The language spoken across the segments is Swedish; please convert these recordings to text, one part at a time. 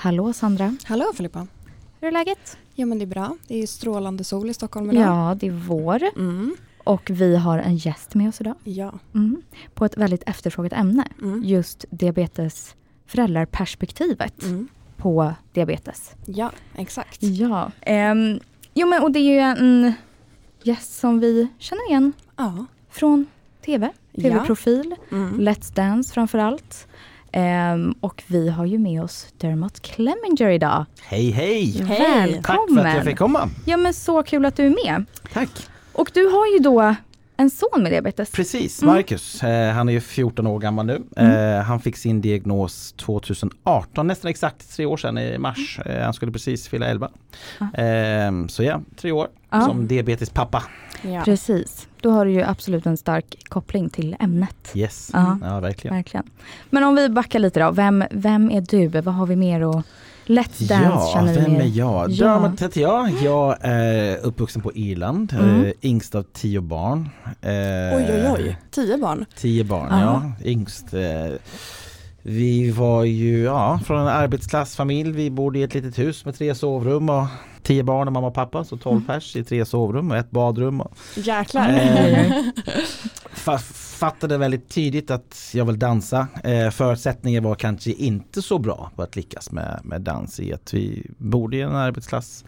Hallå Sandra, Hallå Filippa. hur är läget? Ja men det är bra. Det är strålande sol i Stockholm idag. Ja, det är vår Mm. och vi har en gäst med oss idag. Ja. Mm. På ett väldigt efterfrågat ämne, Mm. just diabetes föräldraperspektivet Mm. på diabetes. Ja, exakt. Ja. Ehm, jo men och det är ju en gäst som vi känner igen Ja. från TV, Ja. TV-profil, Mm. Let's Dance framförallt. Ehm, och vi har ju med oss Dermot Clemenger idag. Hej hej! Hej. Välkommen! Tack för att jag fick komma. Ja men så kul att du är med. Tack. Och du har ju då en son med diabetes. Precis, Mm. Marcus. Eh, han är ju 14 år gammal nu. Mm. Eh, han fick sin diagnos 2018, nästan exakt tre år sedan i mars. Eh, han skulle precis fylla 11. Ah. Eh, så ja, tre år Ja. som diabetes pappa. Ja. Precis. Då har du ju absolut en stark koppling till ämnet. Yes, Ja. ja verkligen. Verkligen. Men om vi backar lite då. Vem, vem är du? Vad har vi mer att... Let's Dance Ja, känner vi vem är jag? Ja. Dermot heter jag. Jag är uppvuxen på Irland, Mm. eh, yngst av tio barn. Eh, Oj oj oj, tio barn. Tio barn, Ja. ja. Yngst. Eh, vi var ju ja, från en arbetsklassfamilj. Vi bodde i ett litet hus med tre sovrum och tio barn och mamma och pappa. Så tolv Mm. pers i tre sovrum och ett badrum. Och, Jäklar. Eh, fattade väldigt tidigt att jag vill dansa. Eh, förutsättningen var kanske inte så bra på att lyckas med, med dans i att vi bodde i en arbetsklass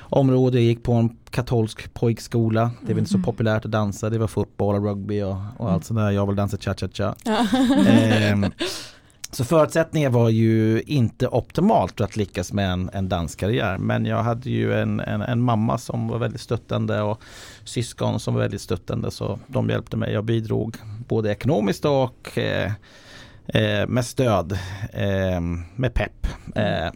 område, gick på en katolsk pojkskola. Det var inte så Mhm. populärt att dansa. Det var fotboll och rugby och, och allt sånt där. Jag vill dansa cha-cha-cha. Ja. Så förutsättningen var ju inte optimalt för att lyckas med en, en danskarriär. Men jag hade ju en, en, en mamma som var väldigt stöttande och syskon som var väldigt stöttande. Så de hjälpte mig. Jag bidrog både ekonomiskt och eh, eh, med stöd, eh, med pepp. Eh,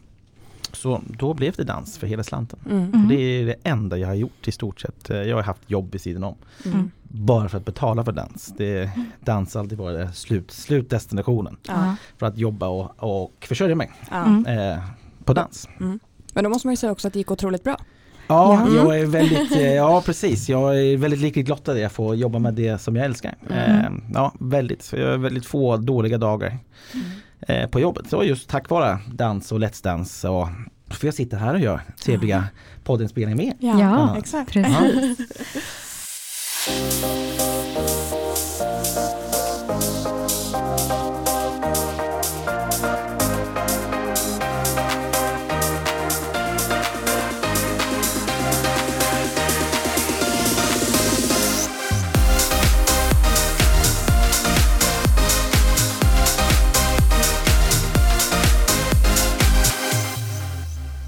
så då blev det dans för hela slanten. Mm. Mm. Det är det enda jag har gjort i stort sett. Jag har haft jobb vid sidan om. Mm. Bara för att betala för dans. Det, dans har alltid varit slut, slutdestinationen. Ja. För att jobba och, och försörja mig. Mm. eh, på dans. Men då måste man ju säga också att det gick otroliligt bra. Ja, Ja. jag är väldigt, eh, ja precis. Jag är väldigt lyckligt lottad att jag får jobba med det som jag älskar. Mm. Eh, ja, väldigt. Jag har väldigt få dåliga dagar eh, på jobbet. Så just tack vare dans och Let's Dance och får jag sitta här och göra trevliga poddinspelningar med. Ja, Ja. exakt. Precis.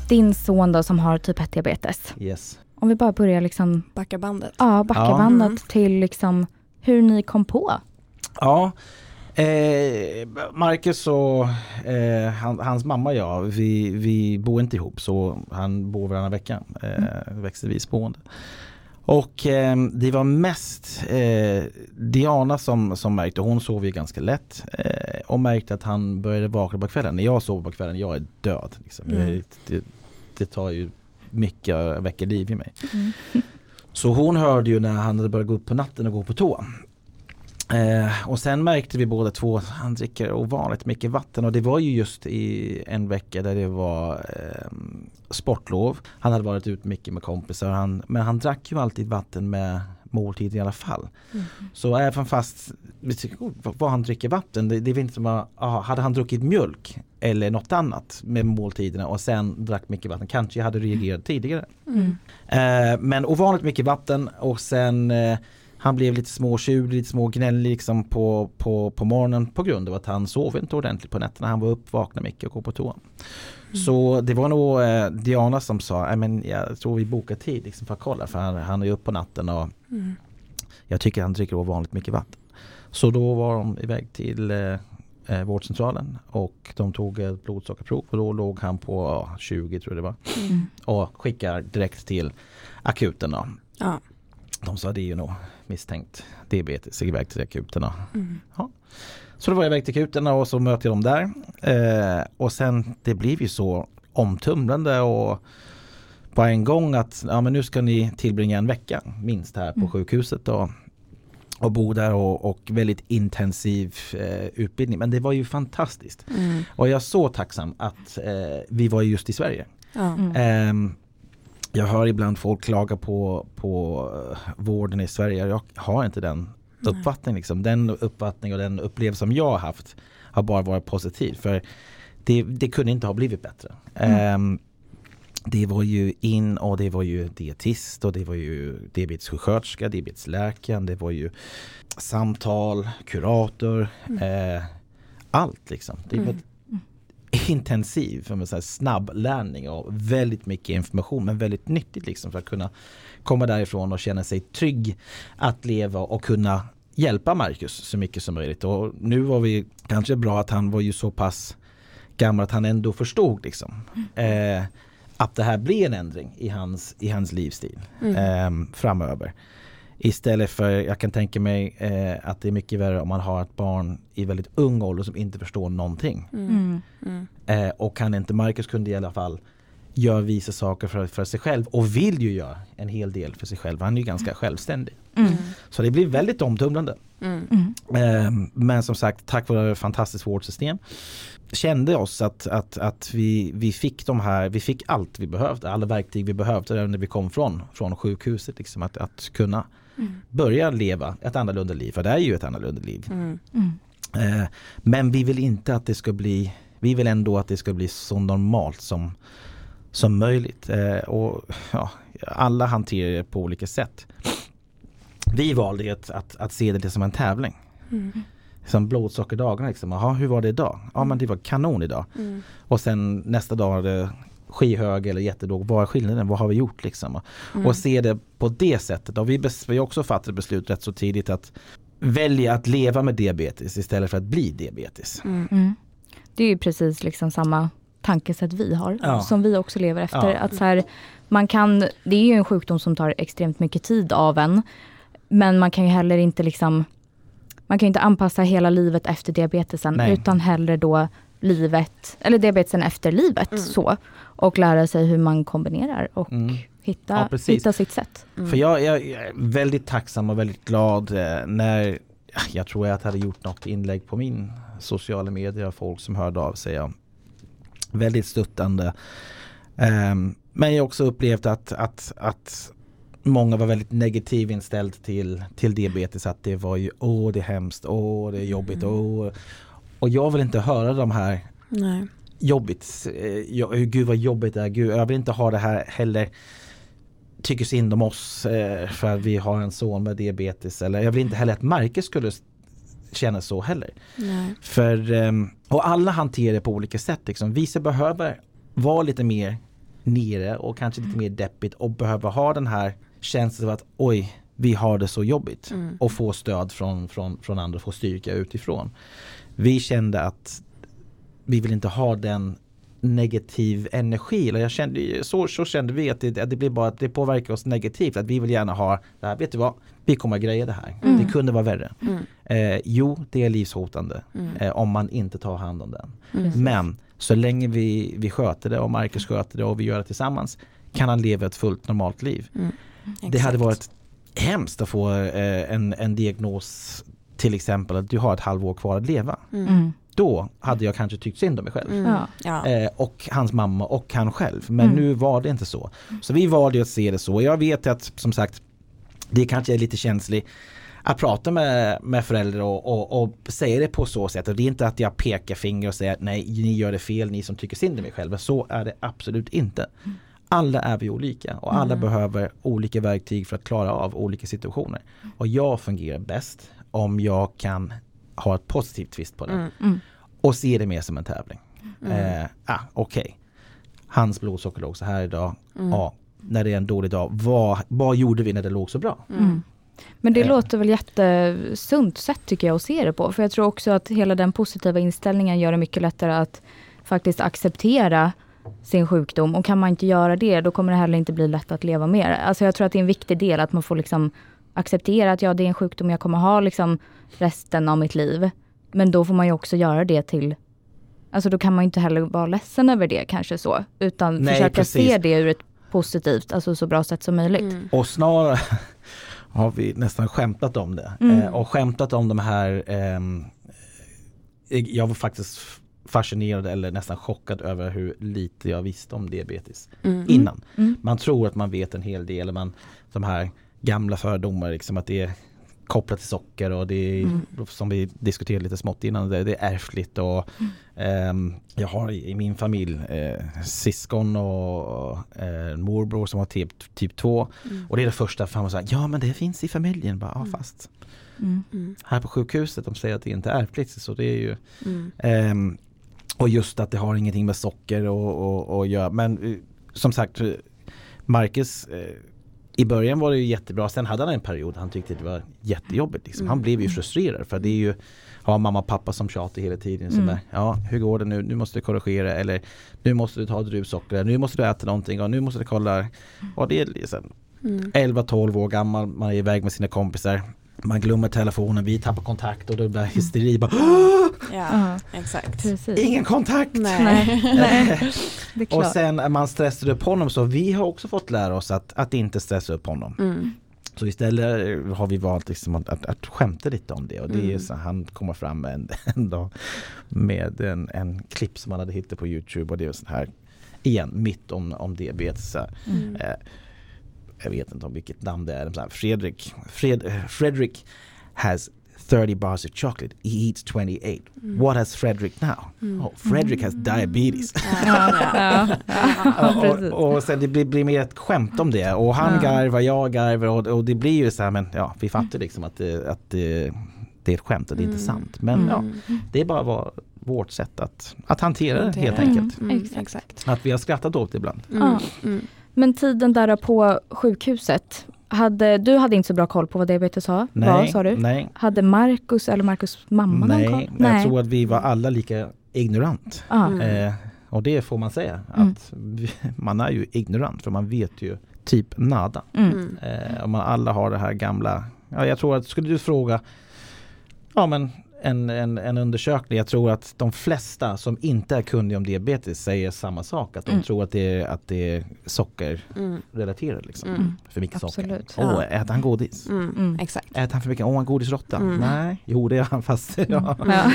Din son då som har typ 1 diabetes. Yes. Om vi bara börjar liksom, Backa bandet. ja backa Ja. bandet Mm. till liksom hur ni kom på. Ja, eh, Marcus och eh, han, hans mamma och jag, vi, vi bor inte ihop så han bor varannan vecka, eh, växelvis boende. Och eh, det var mest eh, Diana som, som märkte, hon sov ju ganska lätt eh, och märkte att han började vakna på kvällen. När jag sover på kvällen, jag är död. Liksom. Mm. Jag, det, tar ju mycket, väcker liv i mig. Mm. Så hon hörde ju när han hade börjat gå upp på natten och gå på toa. Eh, och sen märkte vi båda två att han dricker ovanligt mycket vatten och det var ju just i en vecka där det var eh, sportlov. Han hade varit ut mycket med kompisar han, men han drack ju alltid vatten med måltid i alla fall. Mm. Så även fast vad- han dricker vatten, det, det är inte som att, ah, hade han druckit mjölk eller något annat med måltiderna och sen drack mycket vatten, kanske jag hade reagerat tidigare. Mm. Eh, men ovanligt mycket vatten och sen eh, han blev lite småtjurig, lite smågnällig liksom på, på, på morgonen på grund av att han sov inte ordentligt på nätterna. Han var upp, vaknade mycket och gå på toa. Så det var nog eh, Diana som sa, "Nej, men jag tror vi bokar tid liksom för att kolla för han, han är ju upp på natten och Mm. jag tycker han dricker ovanligt mycket vatten. Så då var de iväg till eh, eh, vårdcentralen och de tog ett blodsockerprov och då låg han på ja, 20 tror jag det var Mm. och skickar direkt till akuten. Då. Ja. De sa det är ju nog misstänkt diabetes, iväg till akuten. Då. Mm. Så då var jag iväg till akuten och så möter jag dem där. Eh, och sen det blev ju så omtumlande och på en gång att ja, men nu ska ni tillbringa en vecka minst här på Mm. sjukhuset. Och, och bo där och, och väldigt intensiv eh, utbildning. Men det var ju fantastiskt. Mm. Och jag är så tacksam att eh, vi var just i Sverige. Ja. Mm. Jag hör ibland folk klaga på, på eh, vården i Sverige. Jag har inte den uppfattningen. Liksom. Den uppfattning och den upplevelse som jag har haft har bara varit positiv. För det, det kunde inte ha blivit bättre. Mm. Ehm, det var ju in och det var ju dietist och det var ju diabetessjuksköterska, diabetesläkaren, det var ju samtal, kurator, eh, allt liksom. Det Mm. Intensiv för så här, snabb lärning och väldigt mycket information men väldigt nyttigt liksom för att kunna komma därifrån och känna sig trygg att leva och kunna hjälpa Marcus så mycket som möjligt. Och nu var vi kanske bra att han var ju så pass gammal att han ändå förstod liksom eh, att det här blir en ändring i hans, i hans livsstil Mm. eh, framöver. Istället för, jag kan tänka mig eh, att det är mycket värre om man har ett barn i väldigt ung ålder som inte förstår någonting. Mm. Mm. Mm. Eh, och kan inte Marcus kunde i alla fall göra vissa saker för, för sig själv och vill ju göra en hel del för sig själv. Han är ju ganska självständig. Mm. Så det blir väldigt omtumlande. Mm. Mm. Eh, men som sagt, tack vare ett fantastiskt vårdsystem kände oss att, att, att vi, vi fick de här, vi fick allt vi behövde, alla verktyg vi behövde när vi kom från, från sjukhuset. Liksom, att, att kunna Mm. börja leva ett annorlunda liv, för det är ju ett annorlunda liv. Mm. Mm. Eh, men vi vill inte att det ska bli, vi vill ändå att det ska bli så normalt som, som möjligt. Eh, och ja, alla hanterar det på olika sätt. Vi valde att, att, att se det som en tävling. Mm. Som blodsockerdagarna liksom. Jaha, hur var det idag? Ja men det var kanon idag. Mm. Och sen nästa dag var det skyhög eller jättelåg. Vad är skillnaden? Vad har vi gjort liksom? Mm. Och se det på det sättet. Och vi, har också fattat beslut rätt så tidigt att välja att leva med diabetes istället för att bli diabetes. Mm. Mm. Det är ju precis liksom samma tankesätt vi har, Ja. som vi också lever efter. Ja. Att så här, man kan, det är ju en sjukdom som tar extremt mycket tid av en, men man kan ju heller inte liksom, man kan ju inte anpassa hela livet efter diabetesen, Nej. utan hellre då livet, eller diabetesen efter livet Mm. så. Och lära sig hur man kombinerar och Mm. hitta, Ja, hitta sitt sätt. Mm. För jag, jag, jag är väldigt tacksam och väldigt glad eh, när jag tror jag att jag hade gjort något inlägg på min sociala medier av folk som hörde av sig. Ja. Väldigt stöttande. Ehm, men jag har också upplevt att, att, att många var väldigt negativt inställd till, till diabetes. Att det var ju åh det är hemskt, åh det är jobbigt, Mm. åh. Och jag vill inte höra de här Nej. jobbigt. Eh, jag, gud vad jobbigt det är. Gud, jag vill inte ha det här heller. Tycker synd om oss eh, för att vi har en son med diabetes. Eller jag vill inte heller att Marcus skulle känna så heller. Nej. För, ehm, och alla hanterar det på olika sätt. Liksom. Vissa behöver vara lite mer nere och kanske lite mer deppigt och behöver ha den här känslan av att oj, vi har det så jobbigt. Mm. Och få stöd från, från, från andra, få styrka utifrån. Vi kände att vi vill inte ha den negativ energi. Eller jag kände, så, så kände vi att det, att det blir bara att det påverkar oss negativt. Att vi vill gärna ha det här, vet du vad? Vi kommer att greja det här. Mm. Det kunde vara värre. Mm. Eh, jo, det är livshotande Mm. eh, om man inte tar hand om den. Mm. Men så länge vi, vi sköter det och Marcus sköter det och vi gör det tillsammans kan han leva ett fullt normalt liv. Mm. Det hade varit hemskt att få eh, en, en diagnos till exempel att du har ett halvår kvar att leva. Mm. Mm. Då hade jag kanske tyckt synd om mig själv. Mm. Ja. Ja. Eh, och hans mamma och han själv. Men Mm. nu var det inte så. Så vi valde att se det så. Jag vet att som sagt det kanske är lite känsligt att prata med, med föräldrar och, och, och säga det på så sätt. Och det är inte att jag pekar finger och säger att nej, ni gör det fel, ni som tycker synd om er själva. Så är det absolut inte. Alla är vi olika och alla Mm. behöver olika verktyg för att klara av olika situationer. Och jag fungerar bäst om jag kan ha ett positivt twist på det Mm. Mm. och se det mer som en tävling. Mm. Eh, ah, Okej, hans blodsocker låg så här idag. Mm. Ja, när det är en dålig dag, vad, vad gjorde vi när det låg så bra? Mm. Men det Eh. låter väl jättesunt sätt tycker jag att se det på. För jag tror också att hela den positiva inställningen gör det mycket lättare att faktiskt acceptera sin sjukdom. Och kan man inte göra det, då kommer det heller inte bli lätt att leva med det. Alltså jag tror att det är en viktig del att man får liksom acceptera att ja, det är en sjukdom jag kommer ha liksom resten av mitt liv. Men då får man ju också göra det till Alltså då kan man ju inte heller vara ledsen över det kanske så. Utan Nej, försöka precis. se det ur ett positivt, alltså så bra sätt som möjligt. Mm. Och snarare, har vi nästan skämtat om det. Mm. Eh, och skämtat om de här ehm, eh, Jag var faktiskt fascinerad eller nästan chockad över hur lite jag visste om diabetes Mm. innan. Mm. Man tror att man vet en hel del. Man, de här gamla fördomar liksom att det är kopplat till socker och det är Mm. som vi diskuterade lite smått innan det, det är ärftligt och ehm, jag har i, i min familj eh, syskon och eh, morbror som har typ, typ 2 Mm. och det är det första för man säger ja men det finns i familjen. Bara, ja, Mm. fast Mm. Mm. här på sjukhuset de säger att det inte är ärftligt så det är ju Mm. Ehm, och just att det har ingenting med socker och, och, och göra. Men eh, som sagt, eh, Marcus eh, i början var det ju jättebra. Sen hade han en period han tyckte det var jättejobbigt. Liksom. Han Mm. blev ju frustrerad för det är ju har mamma och pappa som tjatar hela tiden. Som Mm. är, ja, hur går det nu? Nu måste du korrigera eller nu måste du ta druvsocker. Nu måste du äta någonting och nu måste du kolla. Och det är liksom Mm. 11-12 år gammal, man är iväg med sina kompisar. Man glömmer telefonen, vi tappar kontakt och då blir det hysteri. Bara, Ja, exakt. precis. Ingen kontakt! Nej. Nej, det Och sen är man stressar upp honom så vi har också fått lära oss att, att inte stressa upp honom. Mm. Så istället har vi valt liksom att, att, att skämta lite om det och det är Mm. så han kommer fram med en, en dag med en, en klipp som han hade hittat på Youtube och det är så här igen mitt om, om diabetes. Så här, Mm. eh, jag vet inte om vilket namn det är. Så här, Fredrik, Fred, eh, Fredrik has 30 bars of chocolate. He eats 28. Mm. What has Fredrik now? Mm. Oh, Fredrik has diabetes. Ja, precis. och, och sen det blir, blir mer ett skämt om det och han Ja. garvar, jag garvar och, och det blir ju så här men ja vi fattar liksom att, det, att det, det är ett skämt och det är inte Mm. sant. Men Mm. ja, det är bara var, vårt sätt att, att hantera det helt enkelt. Mm. Exakt. Exakt. Att vi har skrattat åt det ibland. Mm. Mm. Men tiden där på sjukhuset, hade, du hade inte så bra koll på vad diabetes var, var sa du? nej, Hade Marcus eller Marcus mamma någon nej. koll? Jag tror att vi var alla lika ignorant. Ja. Mm. Eh, och det får man säga. Mm. Att vi, man är ju ignorant för man vet ju typ nada. Mm. Mm. Eh, om man alla har det här gamla. Ja, jag tror att skulle du fråga ja, men en, en, en undersökning. Jag tror att de flesta som inte är kunniga om diabetes säger samma sak. Att de Mm. tror att det, är, att det är sockerrelaterat. Mm. Liksom. Mm. För mycket Absolut. socker. Åh, Ja. äter han godis? Mm. Mm. Exakt. Äter han för mycket? Åh, han godisråtta? Mm. Nej, jo det är han fast. Ja. Ja.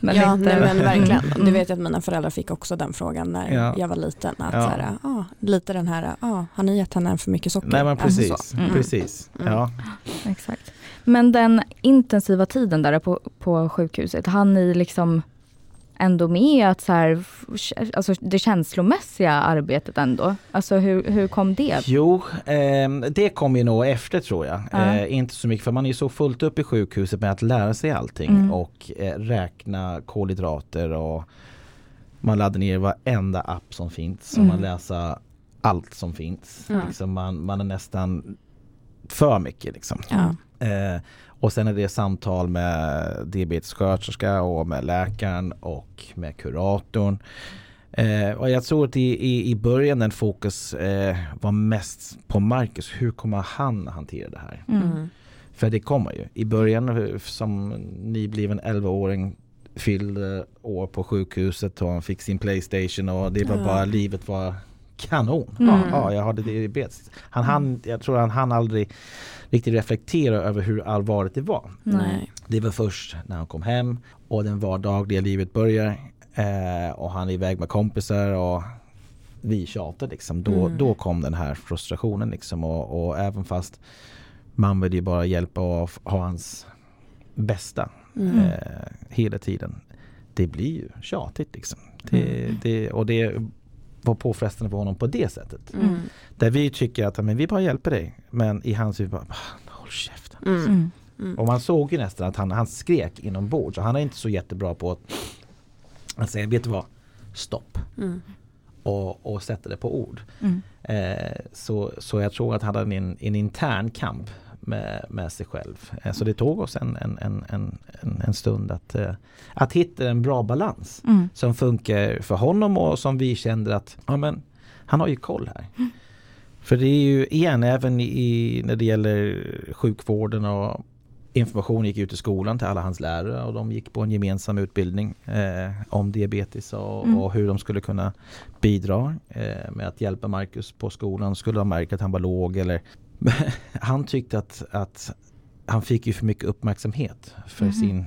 men ja, nej, men verkligen. Mm. Du vet ju att mina föräldrar fick också den frågan när Ja. jag var liten. Att Ja. så här, ah, lite den här, ah, har ni gett henne för mycket socker? Nej men Alltså precis. Mm. precis. Mm. Ja. Exakt. Men den intensiva tiden där på, på sjukhuset, hann ni liksom ändå med att så här, alltså det känslomässiga arbetet ändå? Alltså hur, hur kom det? Jo, ehm, det kommer ju nog efter tror jag. Ja. Eh, inte så mycket för man är ju så fullt upp i sjukhuset med att lära sig allting Mm. och eh, räkna kolhydrater och man laddar ner varenda app som finns och Mm. man läser allt som finns. Mm. Liksom man, man är nästan för mycket liksom. Ja. Eh, och sen är det samtal med diabetessköterska och med läkaren och med kuratorn. Eh, och jag tror att i, i, i början den fokus eh, var mest på Marcus. Hur kommer han hantera det här? Mm. Mm. För det kommer ju. I början eh, som nybliven 11-åring fyllde år på sjukhuset och han fick sin Playstation och det var bara livet var kanon. Mm. Ja, ja, jag hade diabetes. Han, han, jag tror han han aldrig riktigt reflektera över hur allvarligt det var. Nej. Det var först när han kom hem och den vardagliga livet börjar eh, och han är iväg med kompisar och vi tjatar liksom. Då, Mm. då kom den här frustrationen liksom och, och även fast man vill ju bara hjälpa och ha hans bästa Mm. eh, hela tiden. Det blir ju tjatigt liksom. Det, Mm. det, och det var påfrestande för honom på det sättet. Mm. Där vi tycker att men vi bara hjälper dig. Men i hans huvud bara, "Ah, håll käften. Mm. Mm. Mm. Och man såg ju nästan att han, han skrek inombords. Så han är inte så jättebra på att, att säga, vet du vad? Stopp. Mm. Och, och sätta det på ord. Mm. Eh, så, så jag tror att han hade en, en intern kamp med, med sig själv. Eh, så det tog oss en, en, en, en, en, stund att, eh, att hitta en bra balans. Mm. Som funkar för honom och som vi kände att ja, men, han har ju koll här. För det är ju igen även i, när det gäller sjukvården och information gick ut i skolan till alla hans lärare och de gick på en gemensam utbildning eh, om diabetes och, Mm. och hur de skulle kunna bidra eh, med att hjälpa Marcus på skolan. Skulle de märka att han var låg eller han tyckte att, att han fick ju för mycket uppmärksamhet för Mhm. sin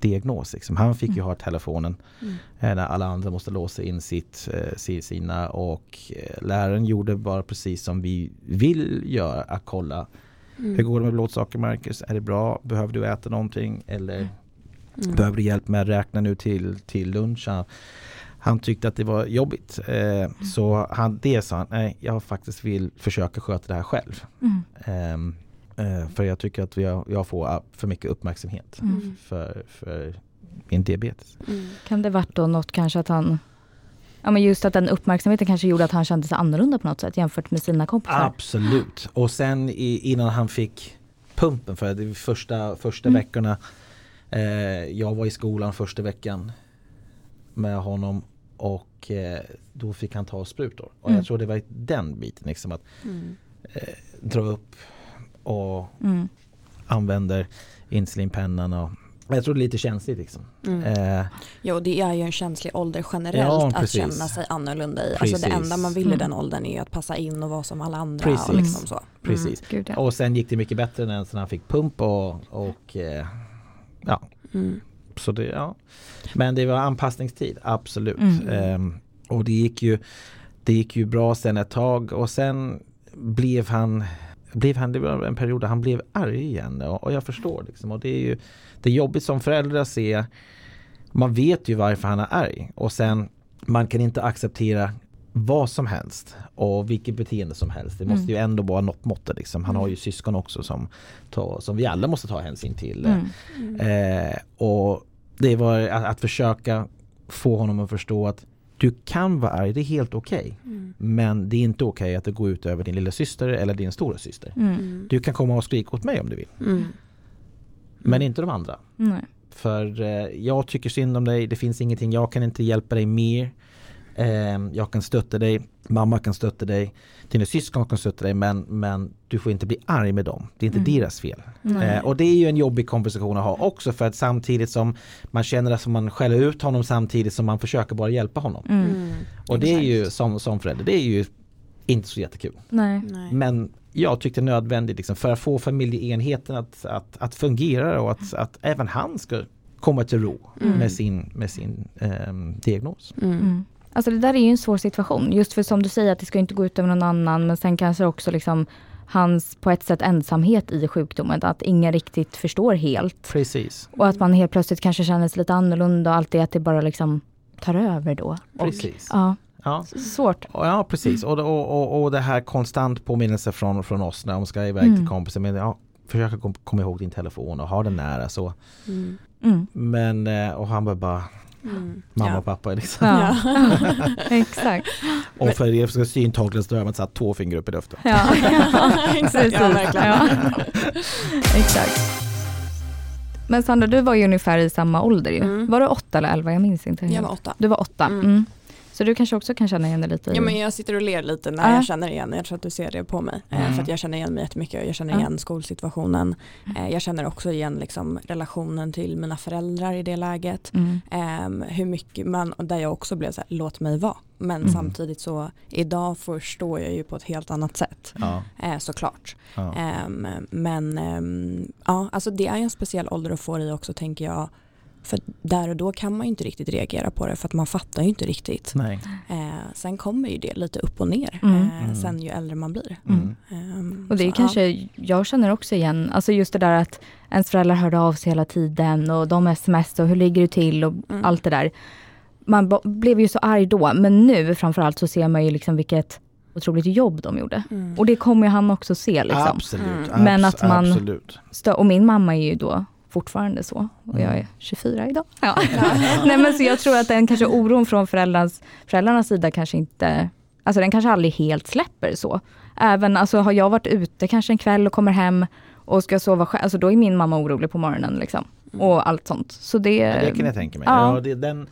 diagnos. Liksom. Han fick ju Mm. ha telefonen Mm. eh, när alla andra måste låsa in sitt, eh, si- sina och eh, läraren gjorde bara precis som vi vill göra, att kolla Mm. hur går det med blodsocker Marcus? Är det bra? Behöver du äta någonting? Eller Mm. behöver du hjälp med att räkna nu till, till lunch? Han, tyckte att det var jobbigt. Eh, så han, det sa han, nej jag faktiskt vill försöka sköta det här själv. Mm. Ehm, eh, för jag tycker att jag, jag får ah, för mycket uppmärksamhet Mm. för, för min diabetes. Mm. Kan det varit då något kanske att han Ja men just att den uppmärksamheten kanske gjorde att han kände sig annorlunda på något sätt jämfört med sina kompisar. Absolut. Och sen i, innan han fick pumpen för det första, första Mm. veckorna eh, Jag var i skolan första veckan med honom och eh, då fick han ta sprutor. Och Mm. jag tror det var den biten liksom att Mm. dra upp och Mm. använder insulinpennan och jag tror det är lite känsligt liksom. Mm. Eh, Jo, det är ju en känslig ålder generellt Ja, att känna sig annorlunda i. Alltså det enda man vill i Mm. den åldern är att passa in och vara som alla andra. Precis. Och liksom så. precis. Gud, ja. Och sen gick det mycket bättre när han fick pump och, och eh, ja, Mm. Så det, ja. Men det var anpassningstid, absolut. Mm. Ehm, och det gick, ju, det gick ju bra sen ett tag och sen blev han blev han, det var en period där han blev arg igen och, och jag förstår liksom. Och det är ju det är jobbigt som förälder att se. Man vet ju varför han är arg och sen man kan inte acceptera vad som helst och vilket beteende som helst. Det måste Mm. ju ändå vara något mått liksom. Han har ju Mm. syskon också som, som vi alla måste ta hänsyn till. Mm. Mm. Eh, och det var att, att försöka få honom att förstå att du kan vara arg, det är helt okej. Mm. Men det är inte okej att det går ut över din lilla syster eller din stora syster. Mm. Du kan komma och skrika åt mig om du vill. Mm. Men inte de andra. Nej. För eh, jag tycker synd om dig, det finns ingenting, jag kan inte hjälpa dig mer. Eh, jag kan stötta dig, mamma kan stötta dig, dina syskon kan stötta dig men, men du får inte bli arg med dem. Det är inte Mm. deras fel. Nej. Eh, och det är ju en jobbig konversation att ha också för att samtidigt som man känner att man skäller ut honom samtidigt som man försöker bara hjälpa honom. Mm. Mm. Och det är ju som, som förälder, det är ju inte så jättekul. Nej. Men jag tyckte det är nödvändigt liksom, för att få familjeenheten att, att, att fungera och att, att även han ska komma till ro Mm. med sin, med sin ehm, diagnos. Mm. Alltså det där är ju en svår situation. Just för som du säger att det ska inte gå ut över någon annan. Men sen kanske också liksom hans på ett sätt ensamhet i sjukdomen. Att ingen riktigt förstår helt. Precis. Och att man helt plötsligt kanske känner sig lite annorlunda och allt det att det bara liksom tar över då. Och, Precis. ja, Ja. svårt. Och Ja precis och, och, och, och det här konstant påminnelse från, från oss när de ska iväg Mm. till kompisar. Men ja, försöka kom, komma ihåg din telefon och ha den nära så. Mm. Mm. Men eh, och han var bara Mm. mamma Ja. och pappa liksom. Ja. Exakt. Och för er som ska syntolkas då har man satt två fingrar upp i luften. Ja, Exakt, ja, verkligen. Ja. Exakt. Men Sandra, du var ju ungefär i samma ålder ju. Mm. Var du åtta eller elva? Jag minns inte. Jag var åtta. Du var åtta. Mm. Mm. Så du kanske också kan känna igen dig lite i... Ja, men jag sitter och ler lite när Ja. jag känner igen, jag tror att du ser det på mig. Eh, Mm. För att jag känner igen mig jättemycket, jag känner igen skolsituationen. Eh, Jag känner också igen liksom relationen till mina föräldrar i det läget. Mm. Ehm, hur mycket man, och där jag också blev så här, låt mig vara. Men Mm. samtidigt så, idag förstår jag ju på ett helt annat sätt. Ja, Eh, såklart. ja. Ehm, men ehm, ja, alltså det är en speciell ålder att få i också tänker jag. För där och då kan man ju inte riktigt reagera på det för att man fattar ju inte riktigt. Nej. Eh, sen kommer ju det lite upp och ner Mm. eh, Mm. sen ju äldre man blir. Mm. Ehm, Och det är så, kanske, jag känner också igen, alltså just det där att ens föräldrar hörde av sig hela tiden och de sms och hur ligger du till och Mm. allt det där. Man blev ju så arg då, men nu framförallt så ser man ju liksom vilket otroligt jobb de gjorde. ja. Mm. Och det kommer han också se liksom. Absolut. Mm. Men abs- att man- Absolut. Stö- och min mamma är ju då fortfarande så. Och jag Mm. är 24 idag. Ja. Nej, men så jag tror att den kanske oron från föräldrarnas, föräldrarnas sida kanske inte, alltså den kanske aldrig helt släpper så. Även, alltså har jag varit ute kanske en kväll och kommer hem och ska sova själv, alltså då är min mamma orolig på morgonen liksom. Och allt sånt. Så det, Ja, det kan jag tänka mig. Ja. Ja. det, den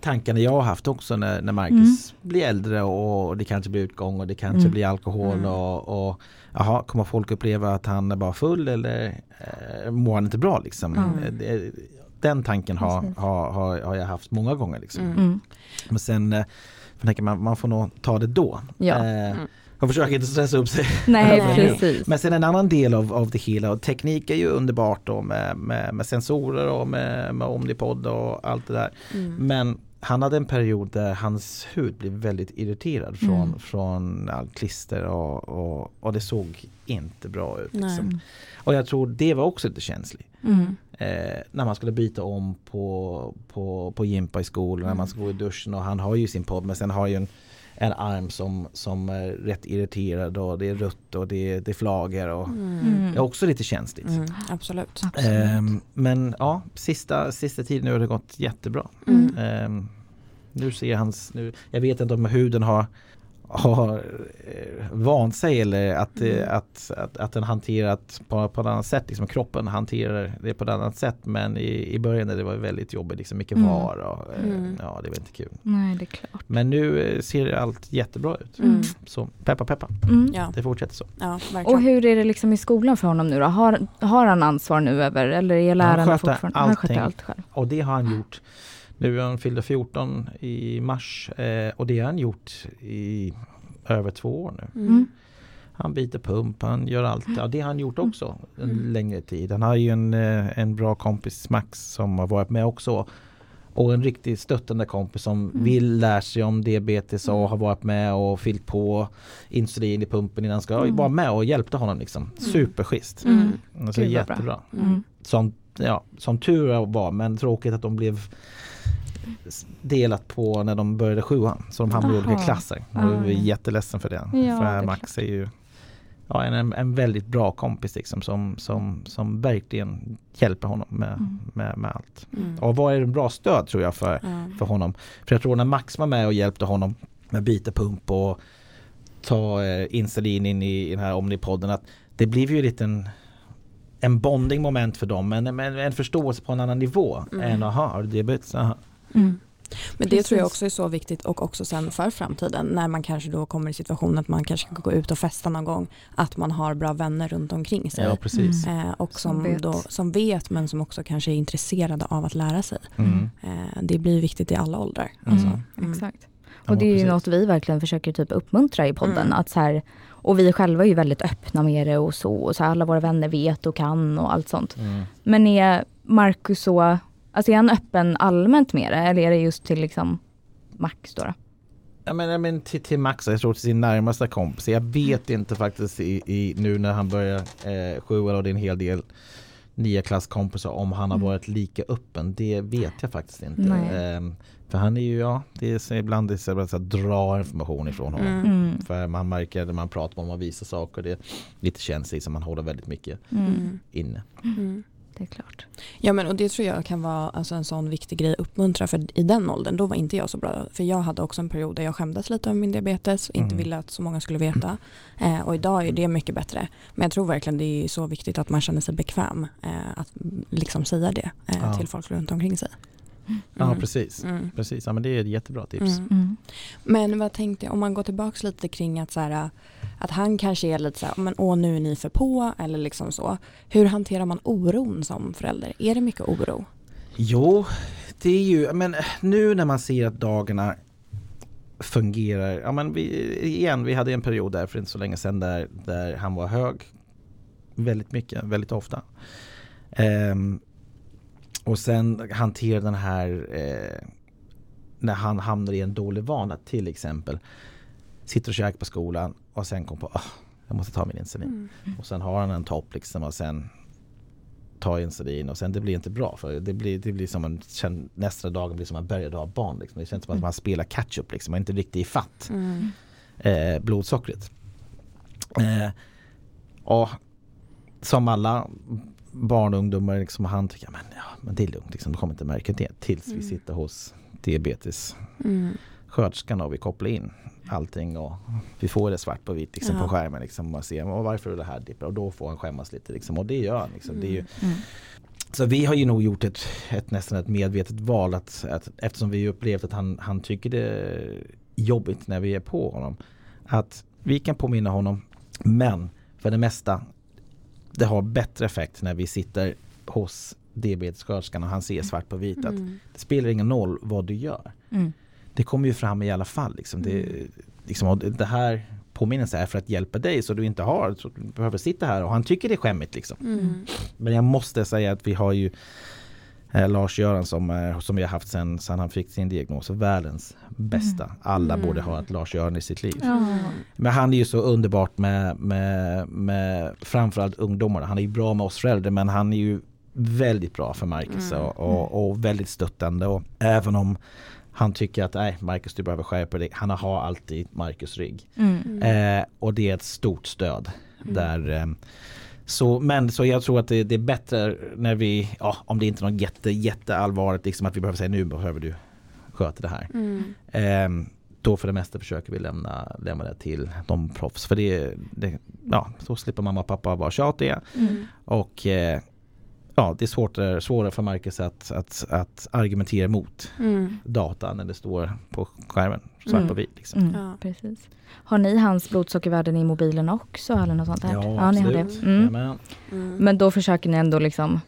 tanken jag har haft också när, när Marcus blir äldre och det kanske blir utgång och det kanske Mm. blir alkohol Mm. och, och jaha, kommer folk uppleva att han är bara full eller eh, mår han inte bra liksom? Mm. Den tanken har, har, har, har jag haft många gånger liksom. Mm. mm, Men sen eh, tänker man, man får nog ta det då. Ja. Eh, Mm. och försöka inte stressa upp sig. Nej. precis. Men sen en annan del av, av det hela och teknik är ju underbart då med, med, med sensorer och med, med Omnipod och allt det där. Mm. Men han hade en period där hans hud blev väldigt irriterad från, Mm. från all klister och, och, och det såg inte bra ut. Liksom. Och jag tror det var också lite känsligt. Mm. Eh, när man skulle byta om på, på, på gympa i skolan, när man ska gå i duschen och han har ju sin podd men sen har ju en, en arm som, som är rätt irriterad och det är rött och det det är flager och Mm. det är också lite känsligt. Mm. Absolut. Absolut. Ehm, men ja, sista, sista tiden nu har det gått jättebra. Mm. Ehm, nu ser hans, nu, jag vet inte om huden har, har eh, vant sig eller att, Mm. eh, att, att, att den hanterat på, på ett annat sätt. Liksom kroppen hanterar det på ett annat sätt men i, i början det var väldigt jobbigt, liksom mycket Mm. var och eh, Mm. ja det var inte kul. Nej, det är klart. Men nu ser allt jättebra ut. Mm. Så peppa peppa, Mm. Ja, det fortsätter så. ja, Och hur är det liksom i skolan för honom nu då? Har, har han ansvar nu över, eller är lärarna fortfarande? Han sköter allting. allt själv. Och det har han gjort. Nu är han fyllde 14 i mars eh, och det har han gjort i över två år nu. Mm. Han byter pump, han gör allt. Ja, det har han gjort också en Mm. längre tid. Han har ju en, eh, en bra kompis Max som har varit med också. Och en riktigt stöttande kompis som Mm. vill lära sig om diabetes och Mm. har varit med och fyllt på insulin i pumpen innan han ska Mm. vara med och hjälpte honom liksom. Superschysst. Mm. Alltså, Gud, vad bra. jättebra. Mm. Som, ja, som tur var men tråkigt att de blev delat på när de började sjuan. Så de hamnade i olika klasser. Och jag är jätteledsen för det. Ja, det för är Max är ju ja, en, en väldigt bra kompis liksom, som, som, som verkligen hjälper honom med, Mm. med, med allt. Mm. Och vad är en bra stöd tror jag för, Ja. för honom. För jag tror när Max var med och hjälpte honom med byta pump och ta eh, insulin in i, i den här Omnipodden att det blev ju lite en, en bonding moment för dem men, men en förståelse på en annan nivå Mm. än aha, har du diabetes? Aha. Mm. Men det tror jag Precis. också är så viktigt och också sen för framtiden när man kanske då kommer i situationen att man kanske ska gå ut och festa någon gång. Att man har bra vänner runt omkring sig. Ja precis. Mm. Eh, och Som som, vet. Då, som vet men som också kanske är intresserade av att lära sig. Mm. Eh, det blir viktigt i alla åldrar. Mm. Alltså. Mm. Exakt. Och det är ju precis. något vi verkligen försöker typ uppmuntra i podden. Mm. Att så här, och vi själva är ju väldigt öppna med det och så. Och så alla våra vänner vet och kan och allt sånt. Mm. Men är Marcus så, alltså är han öppen allmänt med det? Eller är det just till liksom Max då? då? Ja, men, ja, men till, till Max, jag tror till sin närmaste kompis. Jag vet inte faktiskt i, i, nu när han börjar eh, sjuan och det är en hel del nya klasskompisar om han har Mm. varit lika öppen. Det vet jag faktiskt inte. Nej. För han är ju, ja, det är så ibland det är så att så att dra information ifrån honom. Mm. Mm. För man märker när man pratar med honom och visar saker, det är lite känsligt som man håller väldigt mycket Mm. Inne. Mm. Det är klart. Ja men och det tror jag kan vara alltså, en sån viktig grej att uppmuntra för i den åldern då var inte jag så bra. För jag hade också en period där jag skämdes lite över min diabetes och inte Mm. ville att så många skulle veta. Eh, och idag är det mycket bättre. Men jag tror verkligen det är så viktigt att man känner sig bekväm eh, att liksom säga det eh, Ja. till folk runt omkring sig. Ja Mm. precis. Mm. Precis, ja, men det är ett jättebra tips. Mm. Mm. Men vad tänkte jag, om man går tillbaka lite kring att, så här, att han kanske är lite så här, men åh nu är ni för på eller liksom så. Hur hanterar man oron som förälder? Är det mycket oro? Jo, det är ju, men nu när man ser att dagarna fungerar. Ja, men vi, igen, vi hade en period där för inte så länge sedan där, där han var hög väldigt mycket, väldigt ofta. Ehm, och sen hantera den här eh, när han hamnar i en dålig vana till exempel. Sitter och käkar på skolan och sen kommer på att jag måste ta min insulin. Mm. Och sen har han en topp liksom och sen tar insulin och sen det blir inte bra för det blir, det blir som en, nästa dag blir som en berg av barn. Liksom. Det känns som att man spelar catch-up liksom, man är inte riktigt i fatt Mm. eh, blodsockret. Eh, och som alla barn och ungdomar liksom, han tycker men, ja, men det är lugnt, liksom, de kommer inte märka det tills vi Mm. sitter hos diabetes Mm. sköterskan och vi kopplar in allting och vi får det svart på vitt liksom, Ja. på skärmen. Liksom, och ser och varför är det här dippar och då får han skämmas lite. Liksom, och det gör han. Liksom. Det är ju, Mm. så vi har ju nog gjort ett, ett nästan ett medvetet val att, att eftersom vi upplevt att han, han tycker det är jobbigt när vi är på honom. Att vi kan påminna honom men för det mesta det har bättre effekt när vi sitter hos diabetessköterskan och han ser svart på vitt att Mm. det spelar ingen roll vad du gör. Mm. Det kommer ju fram i alla fall. Liksom. Det, liksom, och det här påminnelse är för att hjälpa dig så du inte har, så du behöver sitta här och han tycker det är skämmigt. Liksom. Mm. Men jag måste säga att vi har ju eh, Lars-Göran som, är, som vi har haft sen, sen han fick sin diagnos, världens bästa. Alla Mm. borde ha ett Lars-Göran i sitt liv. Ja. Men han är ju så underbart med, med, med framförallt ungdomarna. Han är ju bra med oss föräldrar men han är ju väldigt bra för Marcus Mm. och, och, och väldigt stöttande. Och även om han tycker att nej Marcus du behöver skärpa dig. Han har alltid Marcus rygg. Mm. Eh, och det är ett stort stöd. Mm. Där, eh, så, men så jag tror att det, det är bättre när vi, ja, om det inte är något jätte, jätteallvarligt, liksom att vi behöver säga nu behöver du sköta det här. Mm. Eh, då för det mesta försöker vi lämna, lämna det till de proffs. För det, det ja, så slipper mamma och pappa vara tjatiga. Mm. Och eh, ja, det är svårare, svårare för Marcus att, att, att argumentera mot Mm. datan när det står på skärmen svart Mm. på vitt. Liksom. Mm, Ja. precis. Har ni hans blodsockervärden i mobilen också eller något sånt där? Ja, ni har absolut. det. Mm. Mm. Men då försöker ni ändå liksom,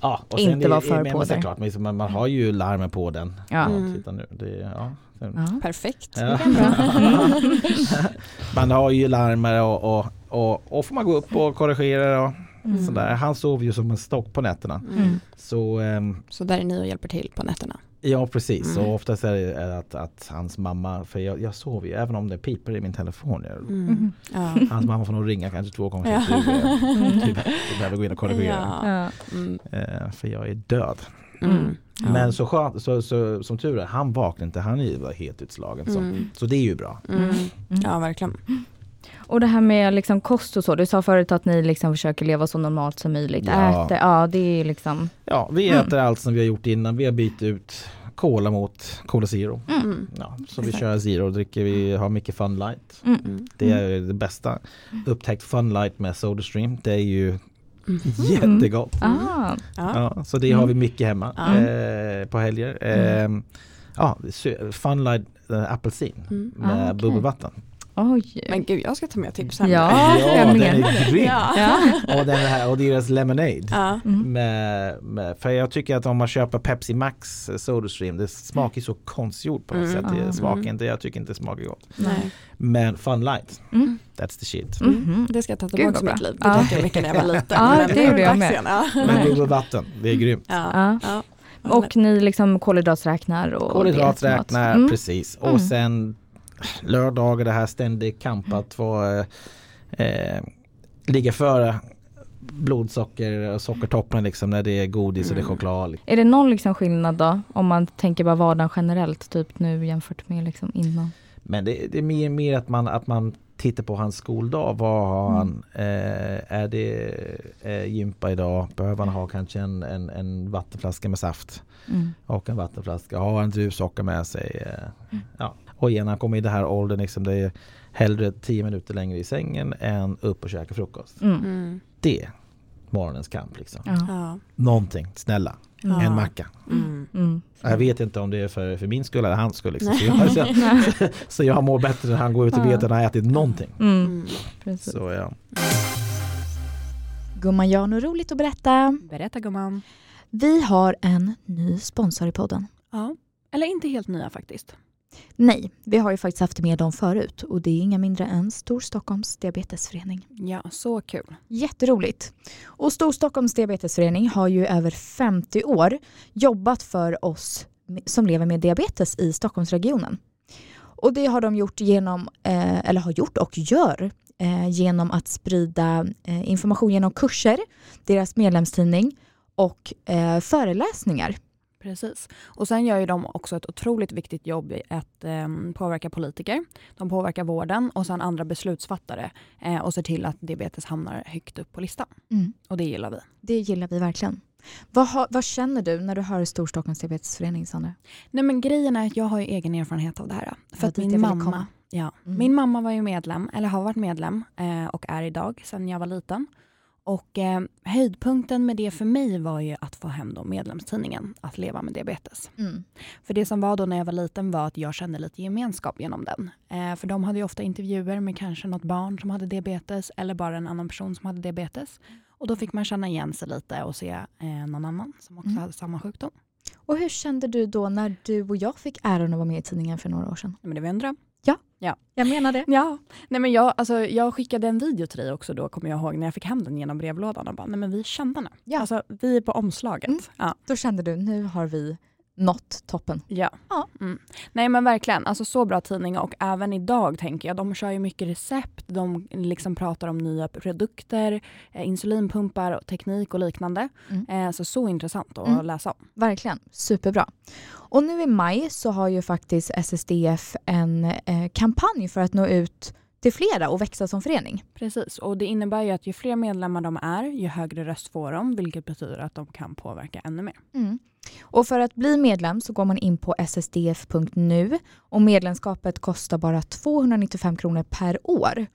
Ja, och Inte det- vara det- för på där. Klart, men liksom man, man har ju larmen på den. ja. Mm. titta nu. Det, ja. ja. Perfekt. Ja. Det man har ju larmer och, och, och, och får man gå upp och korrigera och Mm. sådär. Han sover ju som en stock på nätterna. Mm. Så ehm, Så där är ni och hjälper till på nätterna? ja precis. Mm. Och oftast är det att, att hans mamma, för jag, jag sover ju även om det piper i min telefon. Jag, Mm. Ja. Hans mamma får nog ringa kanske två gånger. Ja. Så att du, Mm. du, behöver gå in och korrigera. Ja. Ja. Mm. Eh, för jag är död. Mm. Ja. Men så, skönt, så, så som tur är, han vaknade inte. Han är ju helt utslagen. Så, Mm. så det är ju bra. Mm. Mm. Ja, verkligen. Och det här med liksom kost och så, du sa förut att ni liksom försöker leva så normalt som möjligt. Ja. Äter, ja det är liksom, Ja, vi Mm. äter allt som vi har gjort innan. Vi har bytt ut Cola mot Cola Zero. Mm. Ja, så vi Exakt. kör Zero och dricker. Vi har mycket Fun Light. mm. Mm. Det är det bästa. Upptäckt Fun Light med Sodastream. Det är ju Mm. jättegott. Ah, Ja. Ja, så det har vi mycket hemma eh, på helger. Eh, ja, Fun Light eh, apelsin Mm. med Ah, okej. bubbelvatten. Oj. Men gud, jag ska ta med tips här. Ja, jag den menar är grym. Ja. Ja. Och, den här, och deras Lemonade. Ja. Mm. Med, med, för jag tycker att om man köper Pepsi Max Sodastream det smakar så konstgjort på något Mm. sätt. Det Ah. smakar Mm. inte, jag tycker inte det smakar gott. Nej. Men Fun Light, Mm. that's the shit. Mhm. Det ska jag ta tillbaka i mitt liv. Det Ja. jag mycket när jag var liten. Ja, men det gjorde jag med. Ja. Men bubbelvatten, det är grymt. Ja. Ja. Ja. Och ni liksom kolhydratsräknar och Kolhydraträknar, Mm. precis. Och Mm. sen lördagar det här ständig kamp att få eh, eh, ligga före blodsocker och sockertoppen liksom när det är godis och det är Mm. choklad. Är det någon liksom skillnad då? Om man tänker bara vardagen generellt, typ nu jämfört med liksom innan? Men det, det är mer, mer att, man, att man tittar på hans skoldag. Vad har Mm. han? Eh, är det eh, gympa idag? Behöver han ha kanske en, en, en vattenflaska med saft? Mm. Och en vattenflaska. Har han druvsocker med sig? Eh, Mm. ja. Och igen, han kommer i den här åldern. Liksom, det är hellre tio minuter längre i sängen än upp och käka frukost. Mm. Mm. Det är morgonens kamp. Liksom. Ja. Ja. Någonting, snälla. Mm. En macka. Mm. Mm. Jag vet inte om det är för, för min skull eller hans skull. Liksom. Så, jag, så, så jag mår bättre när han går ut och vet att han har ätit någonting. Mm. Mm. Så ja. Gumman, jag har något roligt att berätta. Berätta gumman. Vi har en ny sponsor i podden. Ja. Eller inte helt nya faktiskt. Nej, vi har ju faktiskt haft med dem förut och det är inga mindre än Storstockholms diabetesförening. Ja, så kul. Jätteroligt. Och Storstockholms diabetesförening har ju över 50 år jobbat för oss som lever med diabetes i Stockholmsregionen. Och det har de gjort genom, eh, eller har gjort och gör, eh, genom att sprida eh, information genom kurser, deras medlemstidning och eh, föreläsningar. Precis. Och sen gör ju de också ett otroligt viktigt jobb i att eh, påverka politiker. De påverkar vården och sen andra beslutsfattare eh, och ser till att diabetes hamnar högt upp på listan. Mm. Och det gillar vi. Det gillar vi verkligen. Vad, har, vad känner du när du hör Storstockholms diabetesförening, Sandra? Nej men grejen är att jag har ju egen erfarenhet av det här. För Ja, att min mamma, ja, Mm. min mamma var ju medlem, eller har varit medlem eh, och är idag sedan jag var liten. Och eh, höjdpunkten med det för mig var ju att få hem då medlemstidningen Att leva med diabetes. Mm. För det som var då när jag var liten var att jag kände lite gemenskap genom den. Eh, för de hade ju ofta intervjuer med kanske något barn som hade diabetes eller bara en annan person som hade diabetes. Och då fick man känna igen sig lite och se eh, någon annan som också Mm. hade samma sjukdom. Och hur kände du då när du och jag fick äran att vara med i tidningen för några år sedan? Men det var en dröm. Jag menar det. Ja, nej men jag, alltså, jag skickade en video till dig också då, kommer jag ihåg, när jag fick hem den genom brevlådan och bara, nej men vi är kända nu. Ja. Alltså, vi är på omslaget. Mm. Ja. Då kände du, nu har vi nått toppen. Ja. Ja. Mm. Nej men verkligen, alltså så bra tidning och även idag tänker jag, de kör ju mycket recept, de liksom pratar om nya produkter, eh, insulinpumpar, och teknik och liknande. Mm. Eh, så så intressant att Mm. läsa om. Verkligen, superbra. Och nu i maj så har ju faktiskt SSDF en eh, kampanj för att nå ut till flera och växa som förening. Precis, och det innebär ju att ju fler medlemmar de är, ju högre röst får de, vilket betyder att de kan påverka ännu mer. Mm. Och för att bli medlem så går man in på ssdf.nu och medlemskapet kostar bara 295 kronor per år.